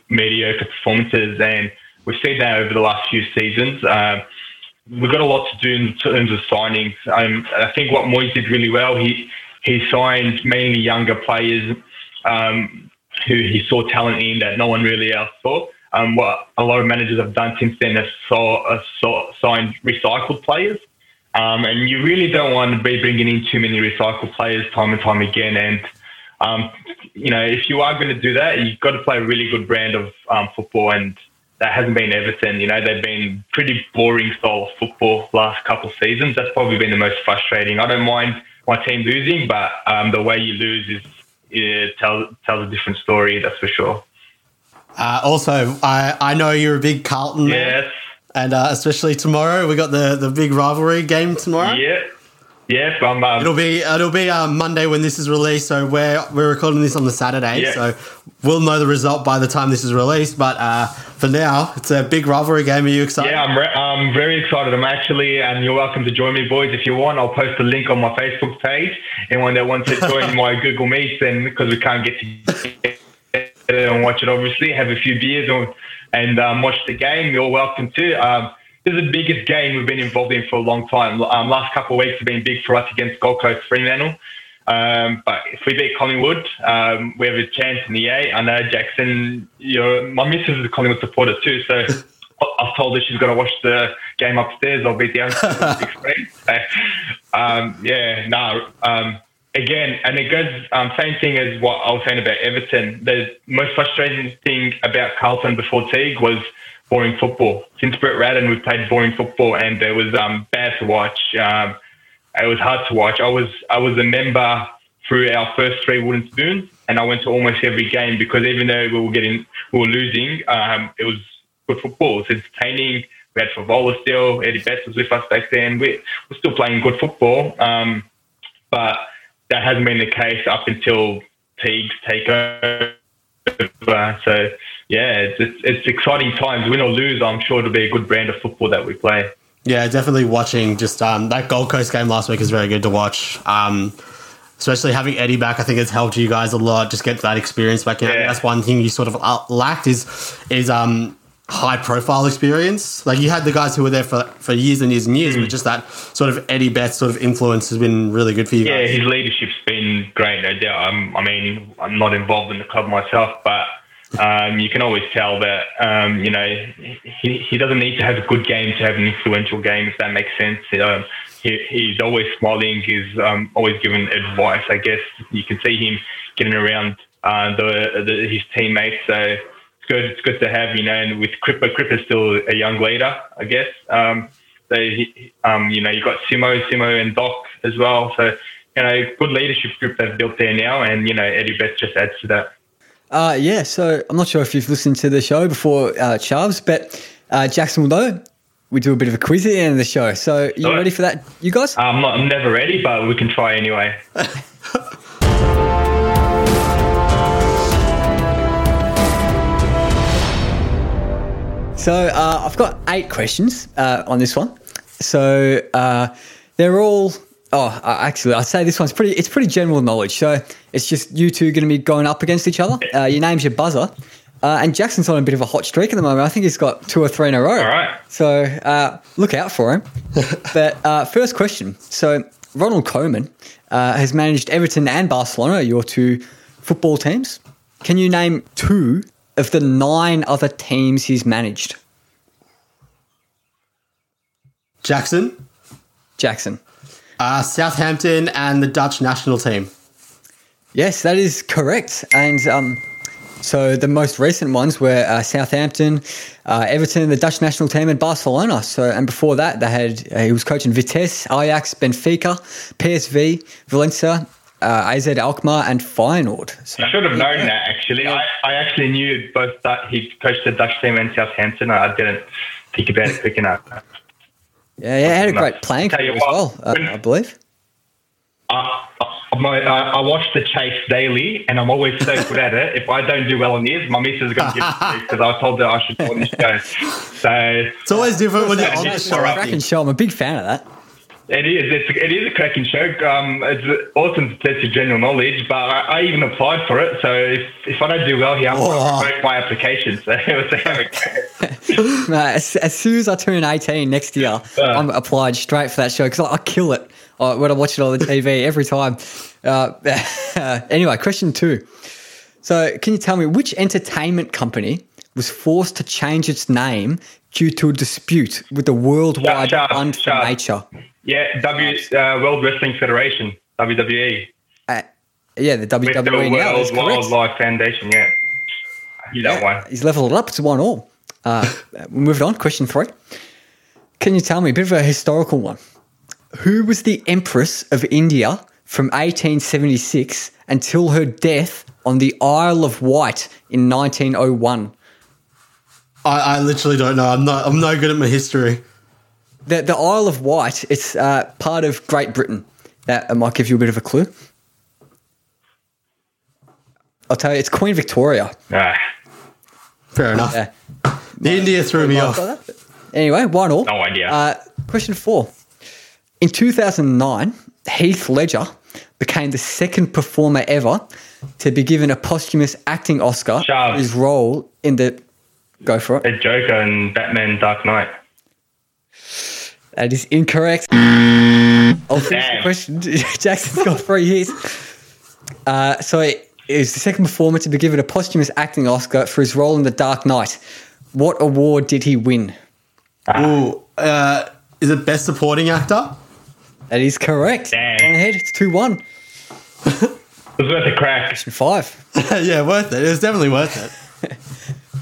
mediocre performances and We've seen that over the last few seasons. Uh, we've got a lot to do in terms of signings. Um, I think what Moyes did really well, he he signed mainly younger players um, who he saw talent in that no one really else saw. um, what a lot of managers have done since then is saw, uh, saw, signed recycled players. Um, and you really don't want to be bringing in too many recycled players time and time again. And, um, you know, if you are going to do that, you've got to play a really good brand of um, football. And that hasn't been Everton. You know, they've been pretty boring style of football last couple of seasons. That's probably been the most frustrating. I don't mind my team losing, but um, the way you lose is it tells tells a different story. That's for sure. Uh, also, I, I know you're a big Carlton yes. man. And uh, especially tomorrow, we got the, the big rivalry game tomorrow. Yeah. Yeah, um, it'll be it'll be um, Monday when this is released. So we're we're recording this on the Saturday, yeah. so we'll know the result by the time this is released. But uh, for now, it's a big rivalry game. Are you excited? Yeah, I'm, re- I'm very excited. I'm actually, and you're welcome to join me, boys, if you want. I'll post a link on my Facebook page. Anyone that wants to join my Google Meet, then because we can't get to and watch it, obviously, have a few beers or, and um, watch the game. You're welcome to. Um, this is the biggest game we've been involved in for a long time. Um, last couple of weeks have been big for us against Gold Coast Fremantle. Um, but if we beat Collingwood, um, we have a chance in the A. I know Jackson, you my missus is a Collingwood supporter too, so I've told her she's got to watch the game upstairs. I'll be down. Um, yeah, no. Um, again, and it goes um, same thing as what I was saying about Everton. The most frustrating thing about Carlton before Teague was boring football. Since Brett Ratten, we've played boring football, and it was um, bad to watch. Um, it was hard to watch. I was I was a member through our first three wooden spoons, and I went to almost every game because even though we were getting we were losing, um, it was good football. It entertaining. We had Fevola still. Eddie Betts was with us back then. We, we're still playing good football, um, but that hasn't been the case up until Teague's takeover. So yeah, it's, it's, it's exciting times. Win or lose, I'm sure it'll be a good brand of football that we play. Yeah, definitely watching just um, that Gold Coast game last week is very good to watch. Um, especially having Eddie back, I think it's helped you guys a lot. Just get that experience back. In. Yeah. That's one thing you sort of uh, lacked is is um, high profile experience. Like you had the guys who were there for, for years and years and years, mm. but just that sort of Eddie Betts sort of influence has been really good for you. Yeah, guys. his leadership's been great, no doubt. I mean, I'm not involved in the club myself, but um, you can always tell that um, you know he, he doesn't need to have a good game to have an influential game, if that makes sense. Um, he, he's always smiling. He's um, always giving advice. I guess you can see him getting around uh, the, the, his teammates. So good. It's good to have you know. And with Cripper, Cripper's still a young leader, I guess. Um, so um, you know you've got Simo, Simo, and Doc as well. So you know good leadership group they've built there now, and you know Eddie Betts just adds to that. Uh, yeah, so I'm not sure if you've listened to the show before, uh, Charles, but uh, Jackson will know. We do a bit of a quiz at the end of the show. So, you ready for that, you guys? I'm, not, I'm never ready, but we can try anyway. so, uh, I've got eight questions uh, on this one. So, uh, they're all Oh, actually, I'd say this one's pretty. It's pretty general knowledge. So it's just you two going to be going up against each other. Uh, your name's your buzzer, uh, and Jackson's on a bit of a hot streak at the moment. I think he's got two or three in a row. All right. So uh, look out for him. but uh, first question. So Ronald Koeman uh, has managed Everton and Barcelona, your two football teams. Can you name two of the nine other teams he's managed? Jackson. Jackson. Uh, Southampton and the Dutch national team. Yes, that is correct. And um, so the most recent ones were uh, Southampton, uh, Everton, the Dutch national team, and Barcelona. So, and before that, they had uh, he was coaching Vitesse, Ajax, Benfica, PSV, Valencia, uh, AZ Alkmaar, and Feyenoord. So, I should have known that actually. I, I actually knew both that he coached the Dutch team and Southampton. I didn't think about it quick enough. Yeah, yeah, had a great playing career as well, uh, I believe. Uh, my, uh, I watch the chase daily, and I'm always so good at it. If I don't do well on this, my missus is going to give me because I told her I should go on this show. So it's always different when you're on the show. Cracking show. I'm a big fan of that. It is. It's, it is a cracking show. Um, it's awesome to test your general knowledge, but I, I, even applied for it. So if, if I don't do well here, I'm going to break my application. So no, as, as, soon as I turn 18 next year, uh, I'm applied straight for that show because I, I, kill it uh, when I watch it on the TV every time. Uh, anyway, question two. So, can you tell me which entertainment company was forced to change its name due to a dispute with the Worldwide Fund for Nature? Yeah, W uh, World Wrestling Federation, WWE. Uh, yeah, the WWE with the now. World Wildlife Foundation. Yeah, you that yeah, one. He's leveled it up to one all. Uh, moving on, question three. Can you tell me a bit of a historical one? Who was the Empress of India from 1876 until her death on the Isle of Wight in 1901? I, I literally don't know. I'm not. I'm no good at my history. The the Isle of Wight. It's uh, part of Great Britain. That might give you a bit of a clue. I'll tell you, it's Queen Victoria. Ah. Fair enough. Yeah. The India threw me off. Anyway, one all. No idea. Uh, question four. In 2009, Heath Ledger became the second performer ever to be given a posthumous acting Oscar for his role in the. Go for it. The Joker in Batman Dark Knight. That is incorrect. I'll finish the question. Jackson's got three years. Uh, so it is the second performer to be given a posthumous acting Oscar for his role in The Dark Knight. What award did he win? Oh, uh, is it Best Supporting Actor? That is correct. Damn. On ahead, it's 2 1. It was worth a crack. Question five. yeah, worth it. It was definitely worth it.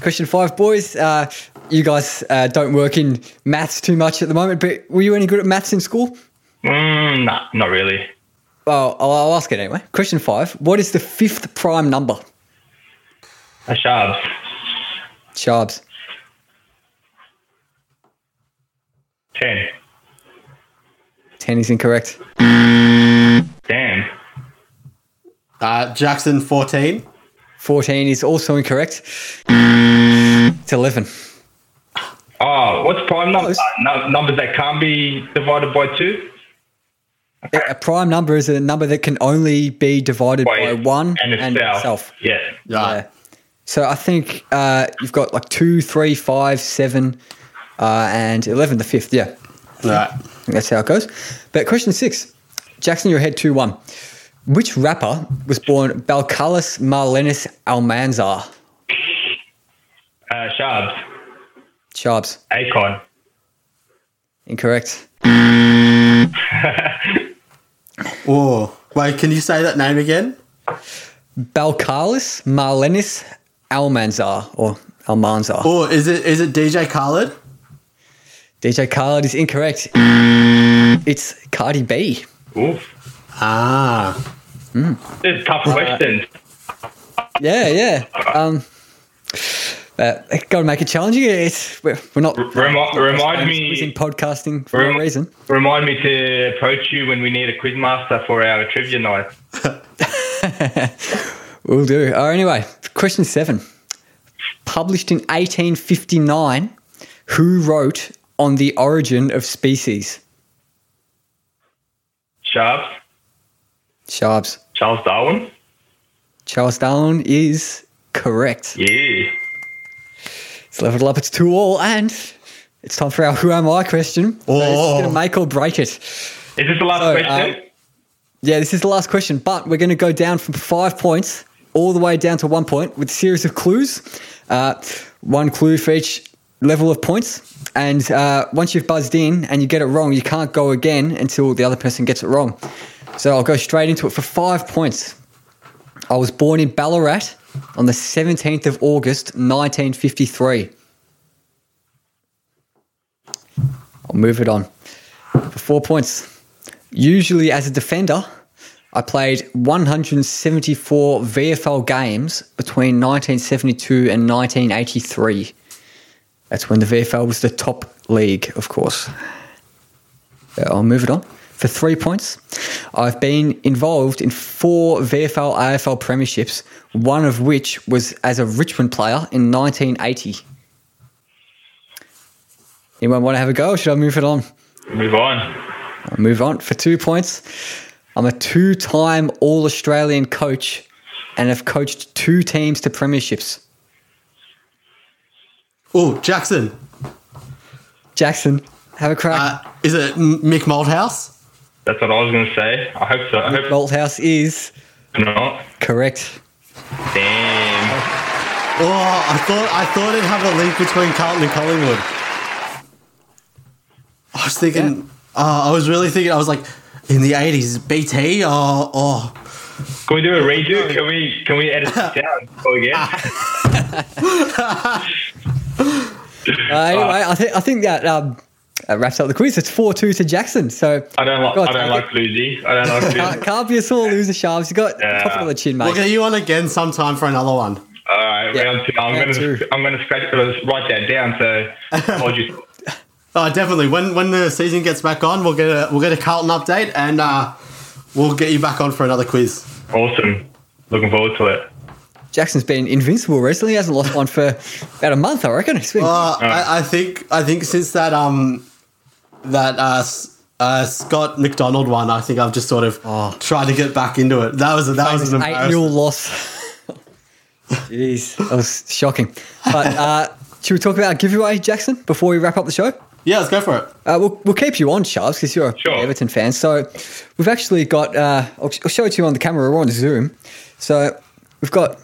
Question five, boys. Uh, you guys uh, don't work in maths too much at the moment, but were you any good at maths in school? Mm, nah, not really. Well, I'll, I'll ask it anyway. Question five. What is the fifth prime number? A Sharps. Sharps. Ten. Ten is incorrect. Damn. Uh, Jackson, 14. 14 is also incorrect. It's 11. Oh, what's prime number? Uh, numbers that can't be divided by two? A prime number is a number that can only be divided by, by one and, and itself. itself. Yeah. yeah. So I think uh, you've got like two, three, five, seven, uh, and 11, the fifth. Yeah. Right. That's how it goes. But question six Jackson, your head 2 1. Which rapper was born Belcalis Marlenis Almanzar? Uh, Sharps. Sharps. Akon. Incorrect. oh, wait, can you say that name again? Belcalis Marlenis Almanzar or Almanzar. Oh, is it is it DJ Khaled? DJ Khaled is incorrect. It's Cardi B. Oof. Ah. Mm. It's tough questions. Yeah, yeah. Um, uh, got to make it challenging. It's we're, we're not. Remi- remind me in podcasting for rem- reason. Remind me to approach you when we need a quizmaster for our trivia night. we'll do. Oh, anyway, question seven. Published in 1859, who wrote on the origin of species? Sharps. Sharps. Charles Darwin. Charles Darwin is correct. Yeah. It's leveled up. It's two all, and it's time for our "Who am I?" question. Oh. It's going to make or break it. Is this the last so, question? Uh, yeah, this is the last question, but we're going to go down from five points all the way down to one point with a series of clues. Uh, one clue for each level of points. And uh, once you've buzzed in and you get it wrong, you can't go again until the other person gets it wrong. So I'll go straight into it for five points. I was born in Ballarat on the 17th of August 1953. I'll move it on. For four points. Usually as a defender, I played 174 VFL games between 1972 and 1983. That's when the VFL was the top league, of course. I'll move it on. For three points, I've been involved in four VFL AFL premierships, one of which was as a Richmond player in 1980. Anyone want to have a go, or should I move it on? Move on. I'll move on. For two points, I'm a two time All Australian coach and have coached two teams to premierships. Oh, Jackson. Jackson, have a crack. Uh, is it Mick Malthouse? That's what I was going to say. I hope so. I Mick hope Malthouse is not correct. Damn. Oh, I thought I thought it'd have a link between Carlton and Collingwood. I was thinking. Yeah. Uh, I was really thinking. I was like, in the eighties, BT or or. Can we do a redo? Can we can we edit this down? Go again. uh, anyway, I think I think that um, that wraps up the quiz. It's four two to Jackson. So I don't like I don't like losing. I don't like losing. can't, can't be a sore loser, Sharps. You got yeah. top of the chin, mate. We'll get you on again sometime for another one. All right, yeah. round two. I'm going to I'm going to scratch write that down. So hold you. Oh, definitely. When when the season gets back on, we'll get a we'll get a Carlton update and uh, we'll get you back on for another quiz. Awesome. Looking forward to it. Jackson's been invincible recently. He hasn't lost one for about a month, I reckon. Been- uh, I, I, think I think since that um that uh, uh, Scott McDonald one, I think I've just sort of oh. tried to get back into it. That was a, that was an eight 0 loss. Jeez, that was shocking. But uh, should we talk about a giveaway, Jackson, before we wrap up the show? Yeah, let's go for it. Uh, we'll, we'll keep you on, Charles, because you're sure. Everton fan. So we've actually got, uh, I'll, I'll, show it to you on the camera. We're on Zoom. So we've got,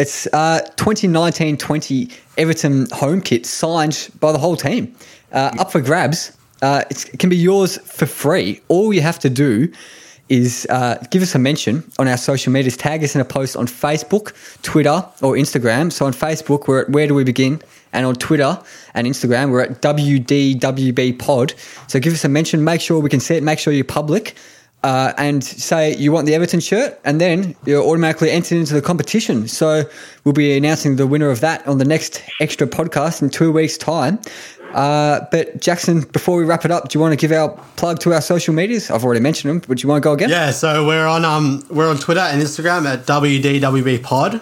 it's uh, 2019-20 Everton home kit signed by the whole team. Uh, up for grabs. Uh, it can be yours for free. All you have to do is uh, give us a mention on our social medias. Tag us in a post on Facebook, Twitter, or Instagram. So on Facebook, we're at Where Do We Begin? And on Twitter and Instagram, we're at WDWB Pod. So give us a mention. Make sure we can see it. Make sure you're public. Uh, and say you want the Everton shirt, and then you're automatically entered into the competition. So we'll be announcing the winner of that on the next extra podcast in two weeks' time. Uh, but Jackson, before we wrap it up, do you want to give our plug to our social medias? I've already mentioned them, but do you want to go again? Yeah, so we're on um we're on Twitter and Instagram at WDWB Pod,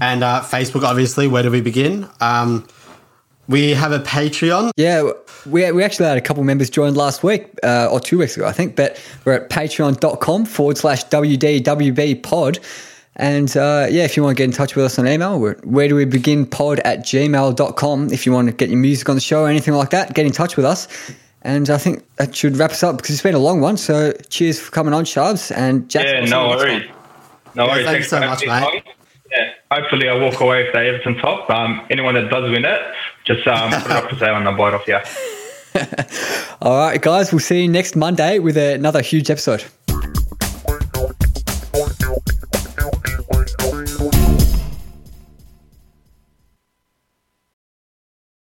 and uh, Facebook obviously. Where do we begin? Um, we have a Patreon. Yeah, we, we actually had a couple members join last week uh, or two weeks ago, I think. But we're at patreon.com forward slash WDWB pod. And uh, yeah, if you want to get in touch with us on email, where do we begin pod at gmail.com. If you want to get your music on the show or anything like that, get in touch with us. And I think that should wrap us up because it's been a long one. So cheers for coming on, Sharps. And Jack. Yeah, no worries. No worries. Yeah, thanks so much, mate. Yeah, hopefully I walk away with the Everton top. Um, anyone that does win it, just um, put it up for sale and I'll buy it off you. All right, guys, we'll see you next Monday with another huge episode out.